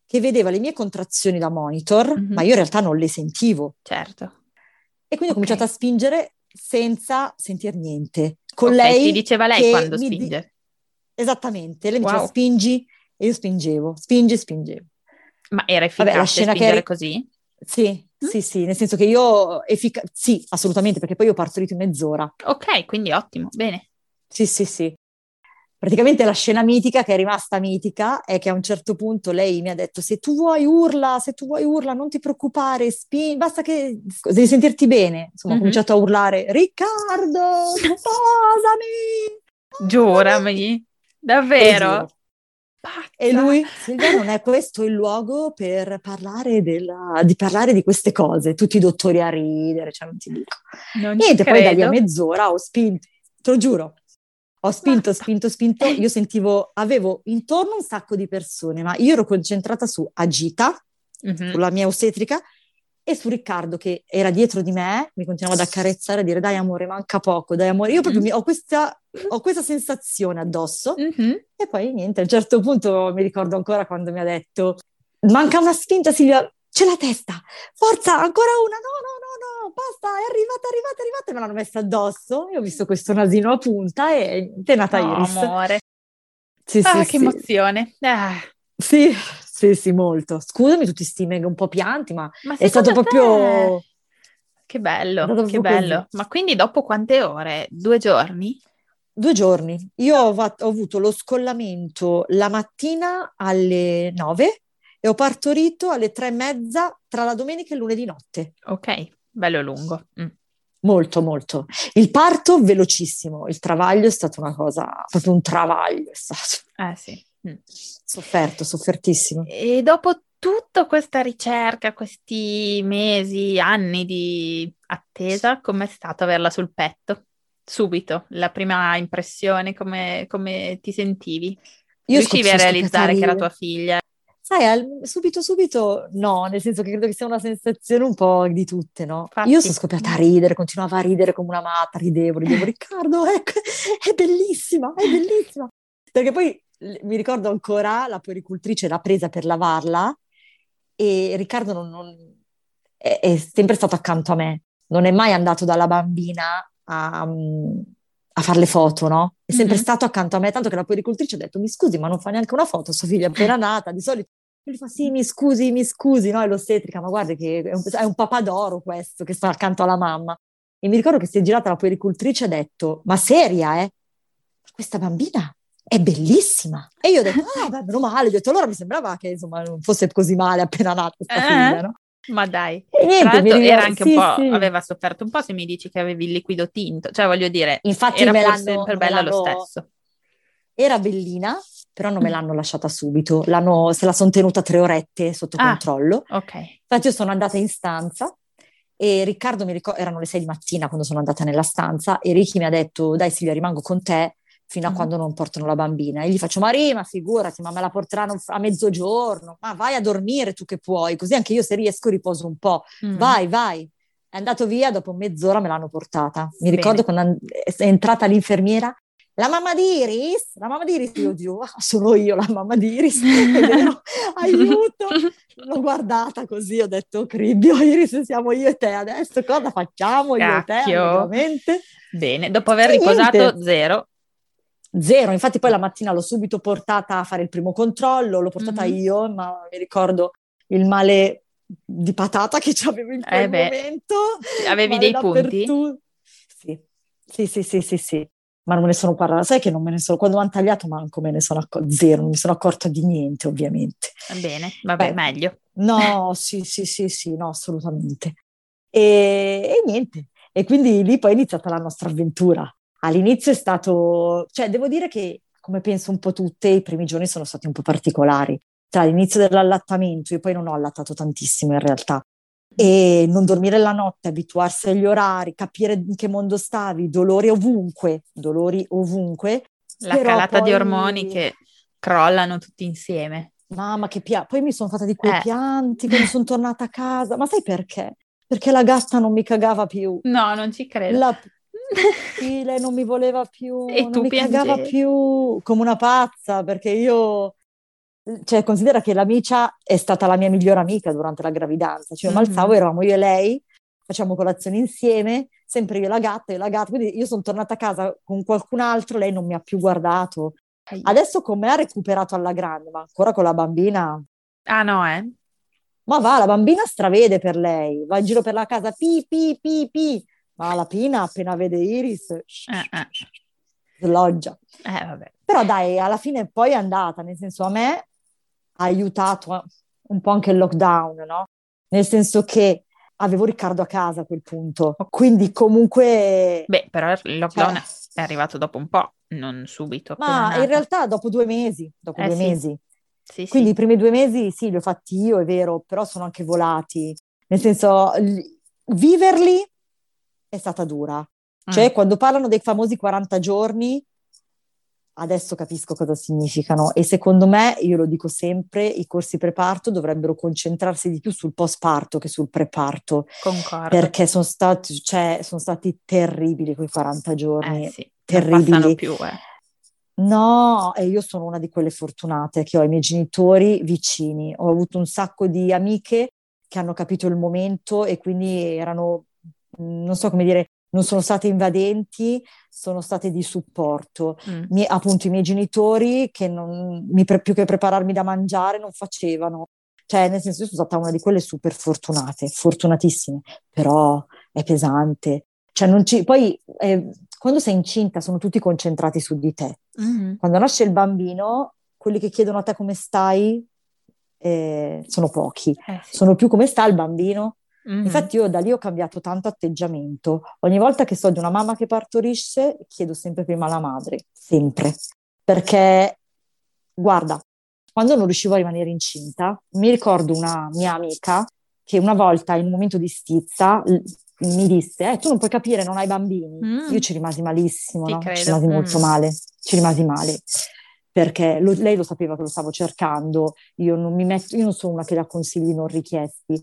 B: che vedeva le mie contrazioni da monitor,
A: Mhm.
B: ma io in realtà non le sentivo.
A: Certo.
B: E quindi
A: Ok.
B: ho cominciato a spingere senza sentir niente. Con
A: Ok,
B: lei
A: ti diceva lei quando
B: mi di-
A: spinge.
B: Esattamente, lei mi diceva
A: Wow.
B: spingi e io spingevo, spingi, spingevo.
A: Ma era
B: Vabbè, la
A: efficace
B: scena che eri-
A: così?
B: Sì,
A: Mm.
B: sì, sì, nel senso che io effica- sì, assolutamente, perché poi io ho partorito in mezz'ora.
A: Ok, quindi ottimo, bene.
B: Sì, sì, sì. Praticamente la scena mitica che è rimasta mitica è che a un certo punto lei mi ha detto se tu vuoi urla, se tu vuoi urla, non ti preoccupare, spin- basta che devi sentirti bene. Insomma,
A: Mhm.
B: ho cominciato a urlare Riccardo, sposami!
A: Giurami, davvero? Pazza.
B: E lui, *laughs* Silvia, non è questo il luogo per parlare della- di parlare di queste cose. Tutti i dottori a ridere, cioè non ti dico.
A: Non
B: Niente, poi da lì a mezz'ora ho spinto, te lo giuro. Ho spinto, spinto, spinto. Io sentivo, avevo intorno un sacco di persone, ma io ero concentrata su Agita,
A: Mhm.
B: sulla mia ostetrica, e su Riccardo che era dietro di me, mi continuava ad accarezzare e dire dai amore, manca poco, dai amore. Io proprio
A: Mm.
B: mi- ho, questa, ho questa sensazione addosso.
A: Mhm.
B: E poi niente, a un certo punto mi ricordo ancora quando mi ha detto: Manca una spinta, Silvia, c'è la testa, forza, ancora una, no, no, no, no, basta, è arrivata, è arrivata, è arrivata. E me l'hanno messa addosso. Io ho visto questo nasino a punta e è nata
A: Oh,
B: Iris.
A: amore.
B: Sì, sì,
A: Ah,
B: sì.
A: che emozione. Ah,
B: Sì, sì, sì, molto. Scusami tutti sti mega un po' pianti, ma
A: ma
B: è stato
A: te-
B: proprio.
A: Che bello, che bello.
B: così.
A: Ma quindi dopo quante ore? Due giorni?
B: Due giorni. Io ho, vat- ho avuto lo scollamento la mattina alle nove e ho partorito alle tre e mezza tra la domenica e il lunedì notte.
A: Ok, bello lungo. Mm.
B: Molto, molto. Il parto velocissimo, il travaglio è stato una cosa, proprio un travaglio, è stato
A: Eh sì. Mm.
B: sofferto, soffertissimo.
A: E dopo tutta questa ricerca, questi mesi, anni di attesa, com'è stato averla sul petto? Subito, la prima impressione, come, come ti sentivi?
B: Io
A: Riuscivi a realizzare che era tua figlia?
B: Sai, al- subito, subito no, nel senso che credo che sia una sensazione un po' di tutte, no?
A: Infatti.
B: Io sono scoppiata a ridere, continuavo a ridere come una matta, ridevo, ridevo, *laughs* Riccardo, ecco, è bellissima, è bellissima. Perché poi mi ricordo ancora la puericultrice l'ha presa per lavarla e Riccardo non, non- è, è sempre stato accanto a me, non è mai andato dalla bambina a, a fare le foto, no? È sempre
A: Mhm.
B: stato accanto a me, tanto che la puericultrice ha detto, mi scusi, ma non fa neanche una foto, sua figlia è appena *laughs* nata, di solito lui fa sì, mi scusi, mi scusi, no? È l'ostetrica, ma guarda che è un, è un papadoro questo che sta accanto alla mamma. E mi ricordo che si è girata la puericultrice e ha detto, ma seria, eh? Questa bambina è bellissima. E io ho detto, *laughs* ah, beh, meno male. Ho detto, allora mi sembrava che insomma non fosse così male appena nata questa
A: Eh?
B: figlia, no?
A: Ma dai.
B: E niente, ricordo-
A: era anche
B: sì,
A: un po',
B: sì.
A: aveva sofferto un po' se mi dici che avevi il liquido tinto, cioè voglio dire,
B: Infatti
A: era
B: me l'hanno- me
A: bella lo
B: l'hanno-
A: stesso.
B: Era bellina, però non me l'hanno lasciata subito, l'hanno, se la sono tenuta tre orette sotto ah, controllo.
A: Ok.
B: Infatti io sono andata in stanza e Riccardo mi ricordo, erano le sei di mattina quando sono andata nella stanza e Ricky mi ha detto dai Silvia rimango con te fino a mm. quando non portano la bambina. E gli faccio, Maria, ma figurati, ma me la porteranno a mezzogiorno, ma vai a dormire tu che puoi, così anche io se riesco riposo un po'. Mm. Vai, vai. È andato via, dopo mezz'ora me l'hanno portata. Mi Bene. ricordo quando è entrata l'infermiera, la mamma di Iris, la mamma di Iris, io dico, ah, sono io la mamma di Iris, *laughs* aiuto, l'ho guardata così, ho detto, Cribbio, Iris, siamo io e te adesso, cosa facciamo io Cacchio. e te, ovviamente.
A: Bene, dopo aver e riposato niente. zero.
B: Zero, infatti poi la mattina l'ho subito portata a fare il primo controllo, l'ho portata mm-hmm. io, ma mi ricordo il male di patata che *laughs* avevo in quel eh momento.
A: Avevi dei punti?
B: Sì. sì, sì, sì, sì, sì. Ma non me ne sono parlata, sai che non me ne sono, quando hanno tagliato manco me ne sono accorta, zero, non mi sono accorta di niente ovviamente.
A: Bene, vabbè, Beh, meglio.
B: No, sì, sì, sì, sì, no, assolutamente. E, e niente, e quindi lì poi è iniziata la nostra avventura all'inizio è stato, cioè devo dire che come penso un po' tutte, i primi giorni sono stati un po' particolari. Tra l'inizio dell'allattamento, io poi non ho allattato tantissimo in realtà, e non dormire la notte, abituarsi agli orari, capire in che mondo stavi, dolori ovunque, dolori ovunque.
A: La calata poi... di ormoni che crollano tutti insieme.
B: Mamma che pianti, poi mi sono fatta di quei eh. pianti quando sono tornata a casa, ma sai perché? Perché la gatta non mi cagava più.
A: No, non ci credo.
B: La, sì, lei non mi voleva più, *laughs* e non mi cagava più come una pazza perché io, cioè considera che l'amicia è stata la mia migliore amica durante la gravidanza, cioè mm-hmm. malzavo, eravamo io e lei, facciamo colazione insieme, sempre io e la gatta e la gatta, quindi io sono tornata a casa con qualcun altro, lei non mi ha più guardato. Adesso con me ha recuperato alla grande, ma ancora con la bambina...
A: Ah no, eh?
B: Ma va, la bambina stravede per lei, va in giro per la casa, pi, pi, pi, pi ma la Pina appena vede Iris eh, eh. sloggia.
A: Eh,
B: Però dai, alla fine poi è andata, nel senso a me ha aiutato un po' anche il lockdown, no? Nel senso che avevo Riccardo a casa a quel punto, quindi comunque...
A: Beh, però il lockdown cioè... è arrivato dopo un po', non subito.
B: Ma in realtà dopo due mesi, dopo eh, due sì. mesi. Sì, quindi sì. i primi due mesi sì, li ho fatti io, è vero, però sono anche volati. Nel senso, viverli è stata dura. Cioè, mm. quando parlano dei famosi 40 giorni, adesso capisco cosa significano e secondo me, io lo dico sempre, i corsi preparto dovrebbero concentrarsi di più sul post-parto che sul preparto.
A: Concordo.
B: Perché sono stati, cioè, sono stati terribili quei 40 giorni. Eh sì, terribili.
A: Più, eh.
B: No, e io sono una di quelle fortunate che ho i miei genitori vicini. Ho avuto un sacco di amiche che hanno capito il momento e quindi erano non so come dire, non sono state invadenti, sono state di supporto. Mm. Mi, appunto i miei genitori che non, mi, più che prepararmi da mangiare non facevano. Cioè, nel senso, io sono stata una di quelle super fortunate, fortunatissime, però è pesante. Cioè, non ci, poi eh, quando sei incinta sono tutti concentrati su di te. Mm-hmm. Quando nasce il bambino, quelli che chiedono a te come stai eh, sono pochi. Eh, sì. Sono più come sta il bambino, Mm-hmm. Infatti io da lì ho cambiato tanto atteggiamento. Ogni volta che so di una mamma che partorisce, chiedo sempre prima alla madre, sempre. Perché, guarda, quando non riuscivo a rimanere incinta, mi ricordo una mia amica che una volta in un momento di stizza mi disse, eh, tu non puoi capire, non hai bambini. Mm. Io ci rimasi malissimo, no? ci rimasi mm. molto male, ci rimasi male perché lo, lei lo sapeva che lo stavo cercando, io non, mi metto, io non sono una che dà consigli non richiesti,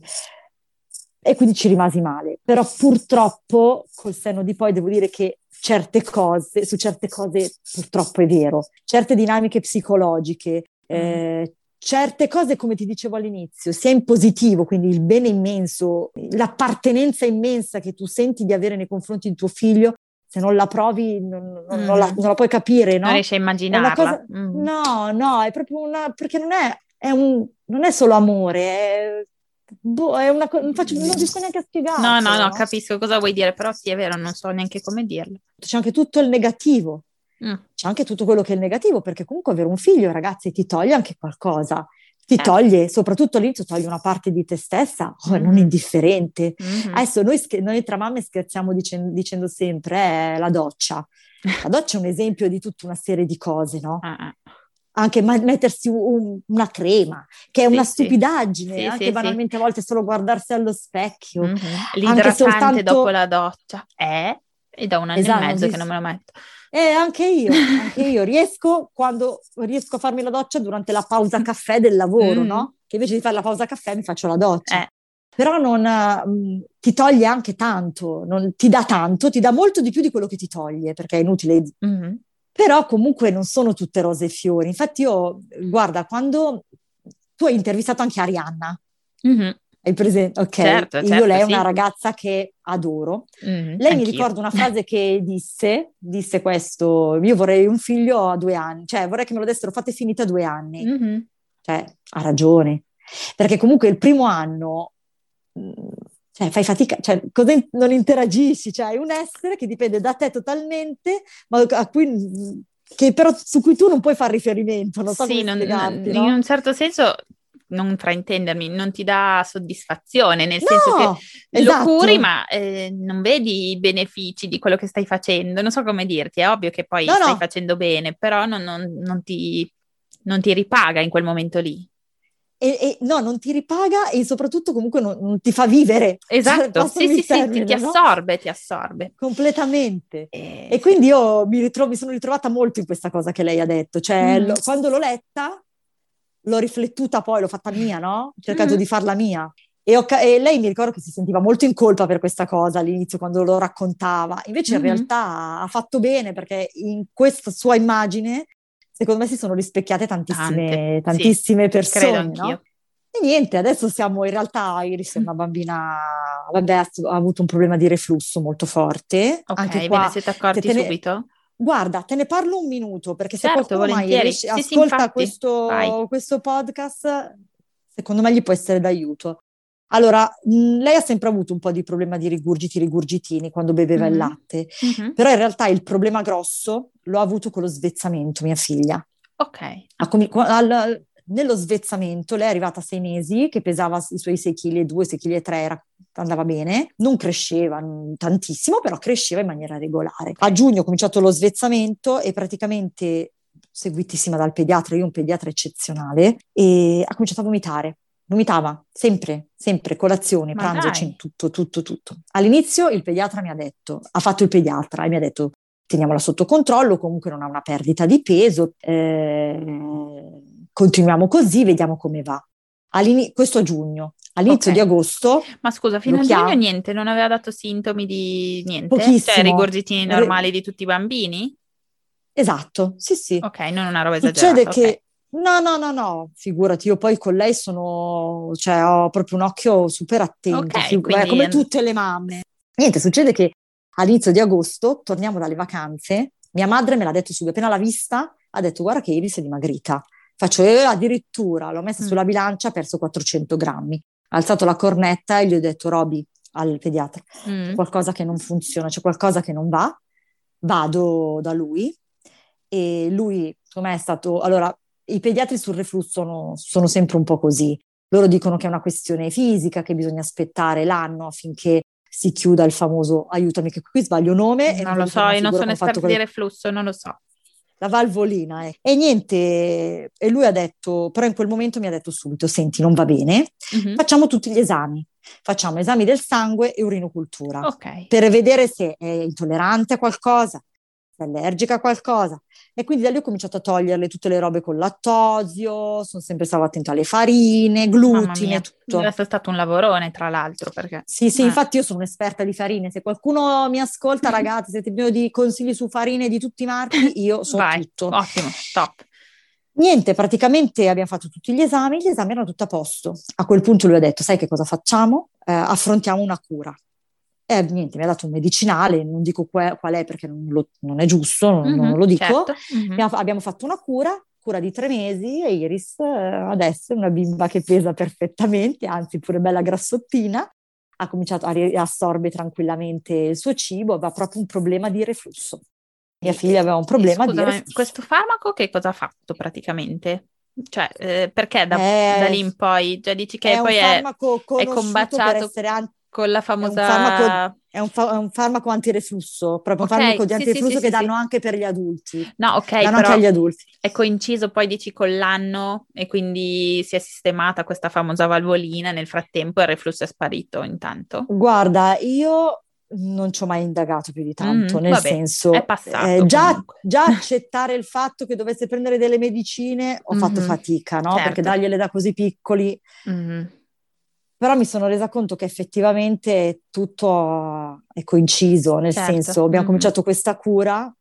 B: e quindi ci rimasi male. Però purtroppo col senno di poi devo dire che certe cose, su certe cose purtroppo è vero, certe dinamiche psicologiche, eh, certe cose come ti dicevo all'inizio, sia in positivo, quindi il bene immenso, l'appartenenza immensa che tu senti di avere nei confronti di tuo figlio, se non la provi non, non, mm. non, la, non la, puoi capire, no?
A: Non riesci a immaginarla. Cosa,
B: mm. No, no, è proprio una, perché non è, è un, non è solo amore, è boh, è una cosa, non, non riesco neanche a spiegarlo.
A: No, no, no, capisco cosa vuoi dire, però sì, è vero, non so neanche come dirlo.
B: C'è anche tutto il negativo, mm. c'è anche tutto quello che è il negativo, perché comunque avere un figlio, ragazzi, ti toglie anche qualcosa. Ti eh. toglie, soprattutto all'inizio, toglie una parte di te stessa, oh, mm. non indifferente. Mm-hmm. Adesso noi, noi, tra mamme scherziamo dicendo, dicendo sempre, eh, la doccia. *laughs* La doccia è un esempio di tutta una serie di cose, no? Uh-uh. Anche mettersi un, una crema, che è sì, una stupidaggine, sì, anche sì, banalmente a volte solo guardarsi allo specchio. Mm-hmm.
A: L'idratante soltanto... dopo la doccia, è? E da un anno esatto, e mezzo che non me lo metto.
B: Eh, anche io, *laughs* anche io riesco quando riesco a farmi la doccia durante la pausa caffè del lavoro, mm. no? Che invece di fare la pausa caffè mi faccio la doccia. Eh. Però non, uh, ti toglie anche tanto, non, ti dà tanto, ti dà molto di più di quello che ti toglie, perché è inutile mm-hmm però comunque non sono tutte rose e fiori. Infatti io, guarda, quando tu hai intervistato anche Arianna, mm-hmm. hai presente? Ok, certo, certo, io lei è sì. una ragazza che adoro. Mm-hmm, lei mi ricorda una *laughs* frase che disse, disse questo, io vorrei un figlio a due anni, cioè vorrei che me lo dessero fate finita a due anni. Mm-hmm. Cioè, ha ragione, perché comunque il primo anno cioè fai fatica, cioè non interagisci, cioè hai un essere che dipende da te totalmente, ma a cui, che però su cui tu non puoi fare riferimento, non so sì, non, non,
A: in un certo senso non fraintendermi, non ti dà soddisfazione, nel no, senso che esatto. lo curi ma eh, non vedi i benefici di quello che stai facendo, non so come dirti, è ovvio che poi no, stai no. facendo bene, però non, non ti, non ti ripaga in quel momento lì
B: e, e, no, non ti ripaga e soprattutto comunque non, non ti fa vivere. *laughs*
A: Esatto, sì, sì, termine, sì, ti, assorbe, no? ti assorbe.
B: Completamente. E, e quindi io mi, ritro- mi, sono ritrovata molto in questa cosa che lei ha detto, cioè mm. lo, quando l'ho letta, l'ho riflettuta poi, l'ho fatta mia, no? Ho cercato mm. di farla mia. E, ho, e, lei mi ricordo che si sentiva molto in colpa per questa cosa all'inizio quando lo raccontava, invece mm-hmm. in realtà ha fatto bene perché in questa sua immagine secondo me si sono rispecchiate tantissime, Tante, tantissime sì, persone. No? E niente, adesso siamo in realtà, Iris è una bambina, vabbè, ha avuto un problema di reflusso molto forte.
A: Ok, Anche qua, ve ne siete accorti ne, subito?
B: Guarda, te ne parlo un minuto perché se certo, qualcuno mai riesce, sì, ascolta sì, questo, questo podcast, secondo me gli può essere d'aiuto. Allora, mh, lei ha sempre avuto un po' di problema di rigurgiti, rigurgitini quando beveva mm-hmm. il latte, mm-hmm. però in realtà il problema grosso lo ha avuto con lo svezzamento, mia figlia.
A: Ok.
B: Com- al, nello svezzamento lei è arrivata a sei mesi, che pesava i suoi 6 kg e 2, 6 kg e 3, era, andava bene, non cresceva n- tantissimo, però cresceva in maniera regolare. A giugno ho cominciato lo svezzamento e praticamente seguitissima dal pediatra, io un pediatra eccezionale, e ha cominciato a vomitare vomitava sempre, sempre, colazione, Ma pranzo, tutto, tutto, tutto. All'inizio il pediatra mi ha detto, ha fatto il pediatra e mi ha detto teniamola sotto controllo, comunque non ha una perdita di peso, eh, continuiamo così, vediamo come va. All'ini- questo a giugno, all'inizio okay. di agosto.
A: Ma scusa, fino a giugno niente, non aveva dato sintomi di niente? Pochissimo. Cioè rigorgitini normali di tutti i bambini?
B: Esatto, sì, sì.
A: Ok, non una roba esagerata. Succede
B: okay. che No, no, no, no, figurati, io poi con lei sono, cioè ho proprio un occhio super attento, okay, figu- quindi... come tutte le mamme. Niente, succede che all'inizio di agosto torniamo dalle vacanze, mia madre me l'ha detto subito, appena l'ha vista, ha detto guarda che Iris è dimagrita. Faccio, eh, addirittura, l'ho messa mm. sulla bilancia, ha perso 400 grammi. Ha alzato la cornetta e gli ho detto, Roby, al pediatra, mm. c'è qualcosa che non funziona, c'è qualcosa che non va. Vado da lui e lui, come è stato, allora i pediatri sul reflusso sono, sono sempre un po' così. Loro dicono che è una questione fisica, che bisogna aspettare l'anno affinché si chiuda il famoso, aiutami che qui sbaglio nome.
A: Non lo so, io non sono esperta di reflusso, non lo so.
B: La valvolina, eh. E niente, e lui ha detto, però in quel momento mi ha detto subito, senti, non va bene, mm-hmm. facciamo tutti gli esami. Facciamo esami del sangue e urinocultura.
A: Ok.
B: Per vedere se è intollerante a qualcosa, se è allergica a qualcosa. E quindi da lì ho cominciato a toglierle tutte le robe con lattosio, sono sempre stata attenta alle farine, glutine, tutto.
A: Deve essere stato un lavorone, tra l'altro, perché...
B: Sì, sì, eh. infatti io sono un'esperta di farine. Se qualcuno mi ascolta, *laughs* ragazzi, siete bisogno di consigli su farine di tutti i marchi, io so Vai, tutto.
A: Ottimo, top.
B: Niente, praticamente abbiamo fatto tutti gli esami, gli esami erano tutti a posto. A quel punto lui ha detto, sai che cosa facciamo? Eh, affrontiamo una cura. E niente, mi ha dato un medicinale, non dico qual è perché non, lo, non è giusto, non, mm-hmm, non lo dico. Certo. Mm-hmm. Abbiamo, fatto una cura, cura di tre mesi e Iris eh, adesso è una bimba che pesa perfettamente, anzi pure bella grassottina, ha cominciato a riassorbire tranquillamente il suo cibo, aveva proprio un problema di reflusso. Mia figlia aveva un problema
A: Scusami,
B: di reflusso.
A: Questo farmaco che cosa ha fatto praticamente? Cioè, eh, perché da, è, da, lì in poi? Cioè, dici che
B: è
A: poi
B: è,
A: è combaciato...
B: per essere anti
A: Con la famosa...
B: È un farmaco, è un fa- è un farmaco antireflusso, proprio
A: Ok,
B: un farmaco di
A: sì, sì,
B: antireflusso
A: sì,
B: che
A: sì,
B: danno anche per gli adulti.
A: No, ok,
B: danno anche agli adulti.
A: è coinciso poi dici con l'anno e quindi si è sistemata questa famosa valvolina nel frattempo il reflusso è sparito intanto.
B: Guarda, io non ci ho mai indagato più di tanto,
A: Mm,
B: nel
A: vabbè,
B: senso,
A: è passato
B: eh, già, già accettare il fatto che dovesse prendere delle medicine ho fatto
A: Mhm,
B: fatica, no?
A: certo.
B: Perché dargliele da così piccoli,
A: Mhm.
B: Però mi sono resa conto che effettivamente tutto è coinciso, nel
A: Certo,
B: senso, abbiamo
A: mhm.
B: cominciato questa cura,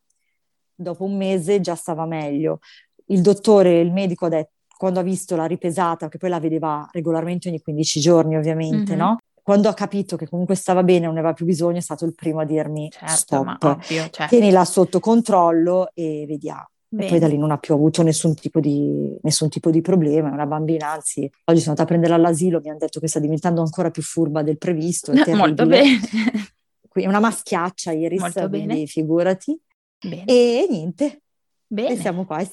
B: dopo un mese già stava meglio. Il dottore, il medico ha detto, quando ha visto la ripesata, che poi la vedeva regolarmente ogni 15 giorni ovviamente,
A: Mhm.
B: no? Quando ha capito che comunque stava bene, non ne aveva più bisogno, è stato il primo a dirmi
A: Certo,
B: stop,
A: ovvio, cioè,
B: tienila sotto controllo e vediamo. E
A: bene.
B: poi da lì non ha più avuto nessun tipo di, nessun tipo di problema, è una bambina, anzi, oggi sono andata a prenderla all'asilo, mi hanno detto che sta diventando ancora più furba del previsto, è *laughs*
A: Molto bene.
B: Qui è una maschiaccia Iris,
A: Molto
B: quindi
A: bene.
B: figurati.
A: Bene.
B: E niente, e
A: Bene.
B: siamo qua.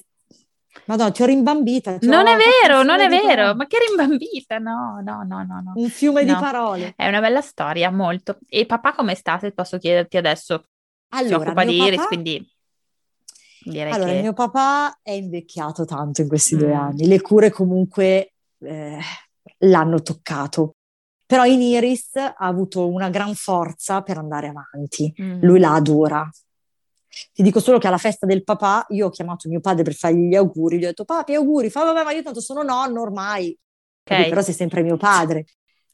B: Madonna, ti ho rimbambita. ti ho
A: Non è
B: fatto un
A: vero, non è
B: di
A: vero,
B: parole.
A: ma che rimbambita, no, no, no, no, no.
B: Un fiume di
A: No.
B: parole.
A: È una bella storia, molto. E papà come sta, se posso chiederti adesso? si
B: Allora,
A: occupa di
B: mio
A: Iris,
B: papà-
A: quindi direi
B: Allora,
A: che...
B: mio papà è invecchiato tanto in questi due
A: Mm.
B: anni, le cure comunque eh, l'hanno toccato, però in Iris ha avuto una gran forza per andare avanti,
A: Mm.
B: lui la adora. Ti dico solo che alla festa del papà io ho chiamato mio padre per fargli gli auguri, gli ho detto papi auguri, fa vabbè ma io tanto sono nonno ormai, Capì?
A: Ok.
B: però sei sempre mio padre.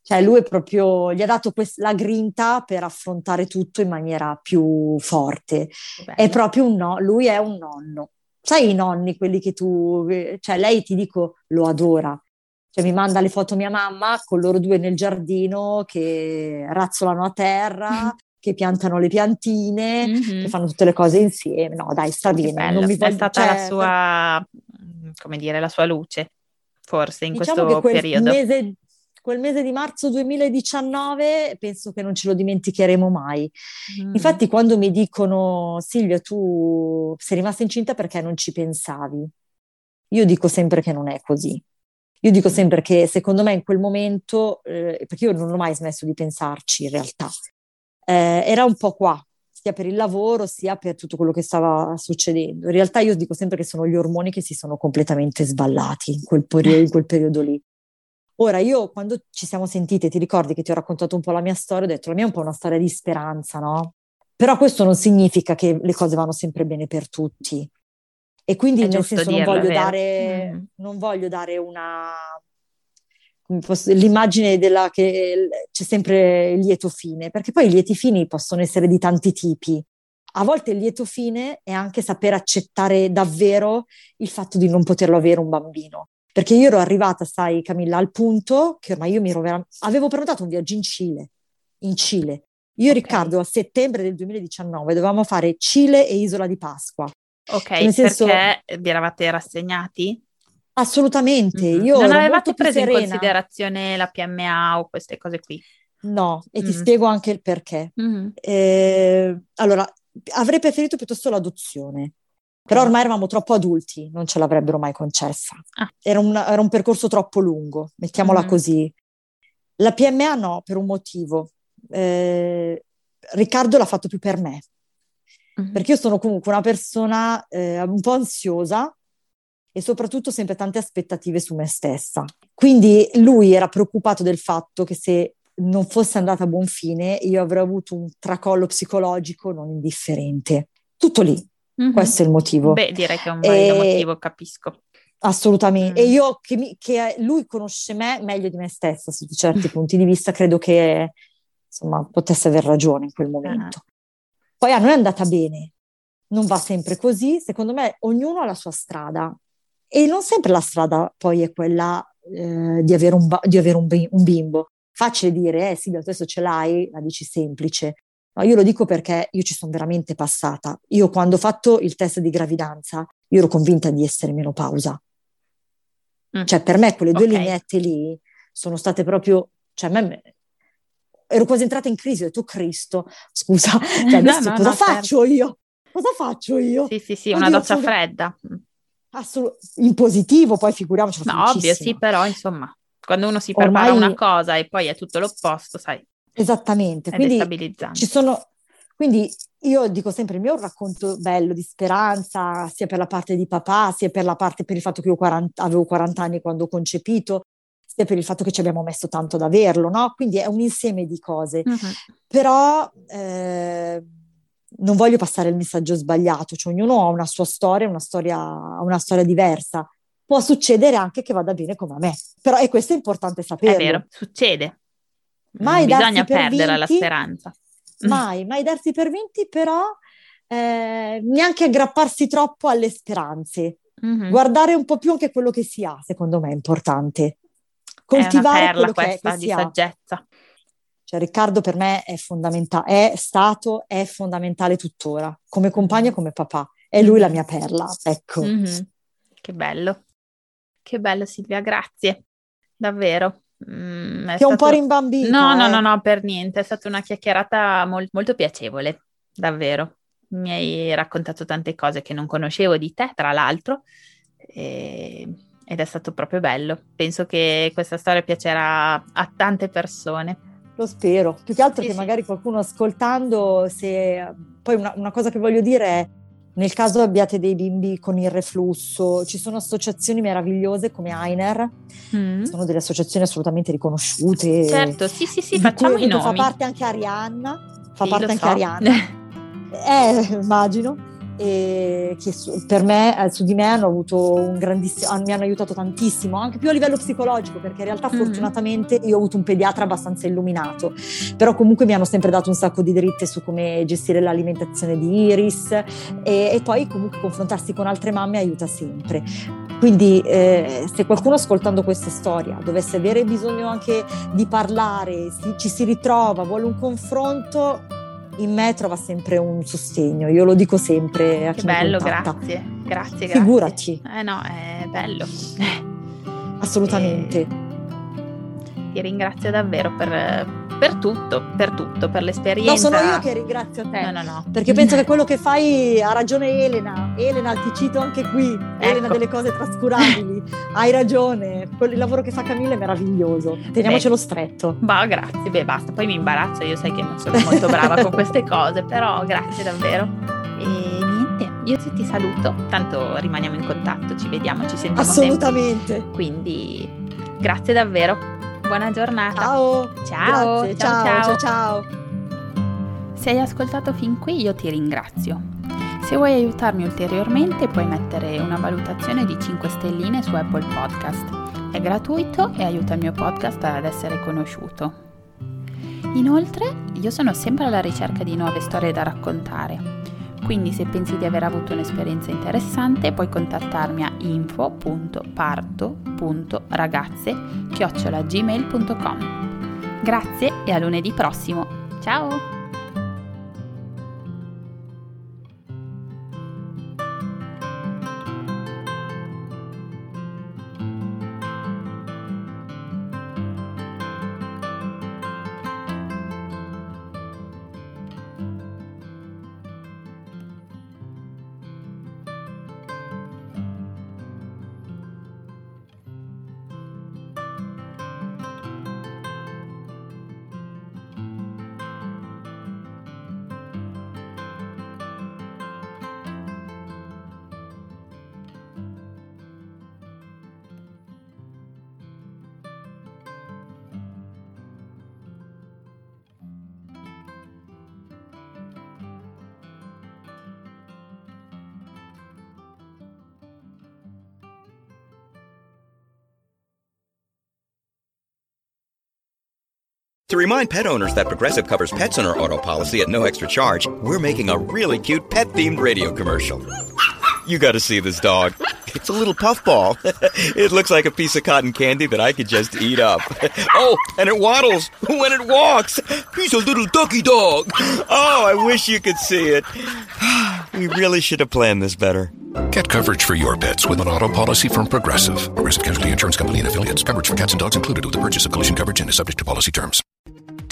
B: Cioè lui è proprio, gli ha dato quest- la grinta per affrontare tutto in maniera più forte.
A: Bello.
B: È proprio un no, lui è un nonno. Sai i nonni, quelli che tu, cioè lei ti dico lo adora. Cioè mi manda le foto mia mamma con loro due nel giardino che razzolano a terra, *laughs* che piantano le piantine,
A: Mhm.
B: che fanno tutte le cose insieme. No, dai, sta bene.
A: bello.
B: Non mi
A: È
B: voglio-
A: stata
B: cioè,
A: la sua, mm, come dire, la sua luce, forse, in
B: Diciamo
A: questo
B: che quel
A: periodo.
B: mese, quel mese di marzo 2019 penso che non ce lo dimenticheremo mai.
A: Mm.
B: Infatti, quando mi dicono Silvia, tu sei rimasta incinta perché non ci pensavi, io dico sempre che non è così. Io dico sempre che secondo me in quel momento, eh, perché io non ho mai smesso di pensarci in realtà, eh, era un po' qua, sia per il lavoro sia per tutto quello che stava succedendo. In realtà io dico sempre che sono gli ormoni che si sono completamente sballati in quel, periodo, in quel periodo lì. Ora, io quando ci siamo sentite, ti ricordi che ti ho raccontato un po' la mia storia, ho detto la mia è un po' una storia di speranza, no? Però questo non significa che le cose vanno sempre bene per tutti. E quindi
A: È
B: nel senso non
A: dirlo, è
B: voglio dare,
A: Mm.
B: non voglio dare una posso- l'immagine della che c'è sempre il lieto fine, perché poi i lieti fini possono essere di tanti tipi. A volte il lieto fine è anche saper accettare davvero il fatto di non poterlo avere un bambino. Perché io ero arrivata, sai, Camilla, al punto che ormai io mi ero vera- avevo prenotato un viaggio in Cile, in Cile. Io e
A: Ok.
B: Riccardo a settembre del 2019 dovevamo fare Cile e Isola di Pasqua.
A: Ok,
B: nel senso-
A: perché vi eravate rassegnati?
B: Assolutamente,
A: Mhm.
B: io
A: Non avevate preso in
B: serena.
A: considerazione la PMA o queste cose qui?
B: No, e ti
A: Mm.
B: spiego anche il perché.
A: Mhm.
B: Eh, allora, avrei preferito piuttosto l'adozione, però ormai eravamo troppo adulti, non ce l'avrebbero mai concessa.
A: Ah.
B: Era un, era un percorso troppo lungo, mettiamola
A: Mhm.
B: così. La PMA no, per un motivo. Eh, Riccardo l'ha fatto più per me,
A: Mhm.
B: perché io sono comunque una persona eh, un po' ansiosa e soprattutto sempre tante aspettative su me stessa. Quindi lui era preoccupato del fatto che se non fosse andata a buon fine io avrei avuto un tracollo psicologico non indifferente. Tutto lì,
A: Mhm.
B: questo è il motivo.
A: Beh, direi che è un valido
B: E-
A: motivo, capisco.
B: Assolutamente.
A: Mm.
B: E io che, mi- che lui conosce me meglio di me stessa sotto certi *laughs* punti di vista, credo che insomma potesse aver ragione in quel momento. Poi a noi è andata bene, non va sempre così, secondo me ognuno ha la sua strada e non sempre la strada poi è quella eh, di avere, un, ba- di avere un, bi- un bimbo. Facile dire, eh Silvia, adesso ce l'hai, la dici semplice. No, io lo dico perché io ci sono veramente passata. Io quando ho fatto il test di gravidanza, io ero convinta di essere menopausa.
A: Mm.
B: Cioè per me quelle due
A: Ok.
B: lineette lì sono state proprio, cioè me ero quasi entrata in crisi, ho detto "Oh, Cristo, scusa, *laughs* cioè, adesso
A: no,
B: cosa
A: no, certo.
B: faccio io? Cosa faccio io?
A: Sì, sì, sì,
B: Oddio,
A: una doccia
B: sono-
A: fredda.
B: Assolut- in positivo, poi figuriamoci.
A: No, ovvio, sì, però insomma, quando uno si
B: Ormai-
A: prepara una cosa e poi è tutto l'opposto, sai.
B: Esattamente,
A: È
B: quindi
A: destabilizzante.
B: ci sono, quindi io dico sempre, il mio è un racconto bello di speranza, sia per la parte di papà, sia per la parte per il fatto che io 40 avevo 40 anni quando ho concepito, sia per il fatto che ci abbiamo messo tanto ad averlo, no? Quindi è un insieme di cose.
A: Mhm.
B: Però eh, non voglio passare il messaggio sbagliato, cioè ognuno ha una sua storia, una storia, una storia diversa. Può succedere anche che vada bene come a me, però e questo è importante saperlo.
A: È vero, succede.
B: Mai
A: non bisogna
B: per
A: perdere la
B: vinti.
A: speranza.
B: Mai, mai darsi per vinti, però eh, neanche aggrapparsi troppo alle speranze.
A: Mhm.
B: Guardare un po' più anche quello che si ha, secondo me è importante.
A: È una
B: Coltivare
A: perla
B: quello che, è,
A: questa
B: che
A: di
B: si ha.
A: saggezza.
B: Cioè, Riccardo per me è fondamentale, è stato, è fondamentale tuttora, come compagno e come papà. È lui la mia perla, ecco.
A: Mhm. Che bello. Che bello Silvia, grazie. Davvero. Mm, è
B: Ti ho un
A: stato-
B: po' rimbambito.
A: No, no,
B: eh.
A: no, no, per niente. È stata una chiacchierata mol- molto piacevole, davvero. Mi hai raccontato tante cose che non conoscevo di te, tra l'altro, e- ed è stato proprio bello. Penso che questa storia piacerà a tante persone.
B: Lo spero. Più che altro
A: Sì,
B: che
A: sì.
B: magari qualcuno ascoltando, se... Poi una, una cosa che voglio dire è, nel caso abbiate dei bimbi con il reflusso, ci sono associazioni meravigliose come Ainer,
A: Mm.
B: sono delle associazioni assolutamente riconosciute.
A: Certo, sì, sì, sì, facciamo i
B: appunto fa
A: nomi.
B: parte anche Arianna, fa
A: Sì,
B: parte anche
A: so.
B: Arianna. *laughs* Eh, immagino. E che su- per me, eh, su di me hanno avuto un grandissimo, ah, mi hanno aiutato tantissimo, anche più a livello psicologico, perché in realtà
A: Mhm.
B: fortunatamente io ho avuto un pediatra abbastanza illuminato, però comunque mi hanno sempre dato un sacco di dritte su come gestire l'alimentazione di Iris e, e poi comunque confrontarsi con altre mamme aiuta sempre. Quindi eh, se qualcuno ascoltando questa storia dovesse avere bisogno anche di parlare, si- ci si ritrova, vuole un confronto, in me trova sempre un sostegno, io lo dico sempre a
A: Che bello, grazie, grazie, grazie.
B: Figurati.
A: Eh no, è bello.
B: Assolutamente.
A: Eh, ti ringrazio davvero per, per tutto, per tutto, per l'esperienza.
B: No, sono io che ringrazio te.
A: No, no, no.
B: Perché penso che quello che fai ha ragione Elena. Elena, ti cito anche qui. Elena
A: Ecco.
B: delle cose trascurabili. *laughs* Hai ragione. Il lavoro che fa Camilla è meraviglioso. Teniamocelo stretto.
A: Bah, grazie, beh, basta, poi mi imbarazzo, io sai che non sono molto brava con queste cose, però grazie davvero. E niente, io ti saluto, tanto rimaniamo in contatto, ci vediamo, ci sentiamo sempre.
B: Assolutamente.
A: Quindi grazie davvero. Buona giornata.
B: Ciao.
A: Ciao,
B: Grazie.
A: ciao,
B: ciao,
A: ciao.
B: ciao, ciao.
A: Se hai ascoltato fin qui io ti ringrazio. Se vuoi aiutarmi ulteriormente puoi mettere una valutazione di 5 stelline su Apple Podcast. È gratuito e aiuta il mio podcast ad essere conosciuto. Inoltre io sono sempre alla ricerca di nuove storie da raccontare. Quindi se pensi di aver avuto un'esperienza interessante puoi contattarmi a info.parto.ragazze.gmail.com Grazie e a lunedì prossimo. Ciao!
C: To remind pet owners that Progressive covers pets on our auto policy at no extra charge, we're making a really cute pet themed radio commercial. You gotta see this dog. It's a little puffball. *laughs* it looks like a piece of cotton candy that I could just eat up. *laughs* oh, and it waddles when it walks. He's a little ducky dog. Oh, I wish you could see it. *sighs* we really should have planned this better.
D: Get coverage for your pets with an auto policy from Progressive. Progressive Casualty Insurance Company and affiliates. Coverage for cats and dogs included with the purchase of collision coverage and is subject to policy terms.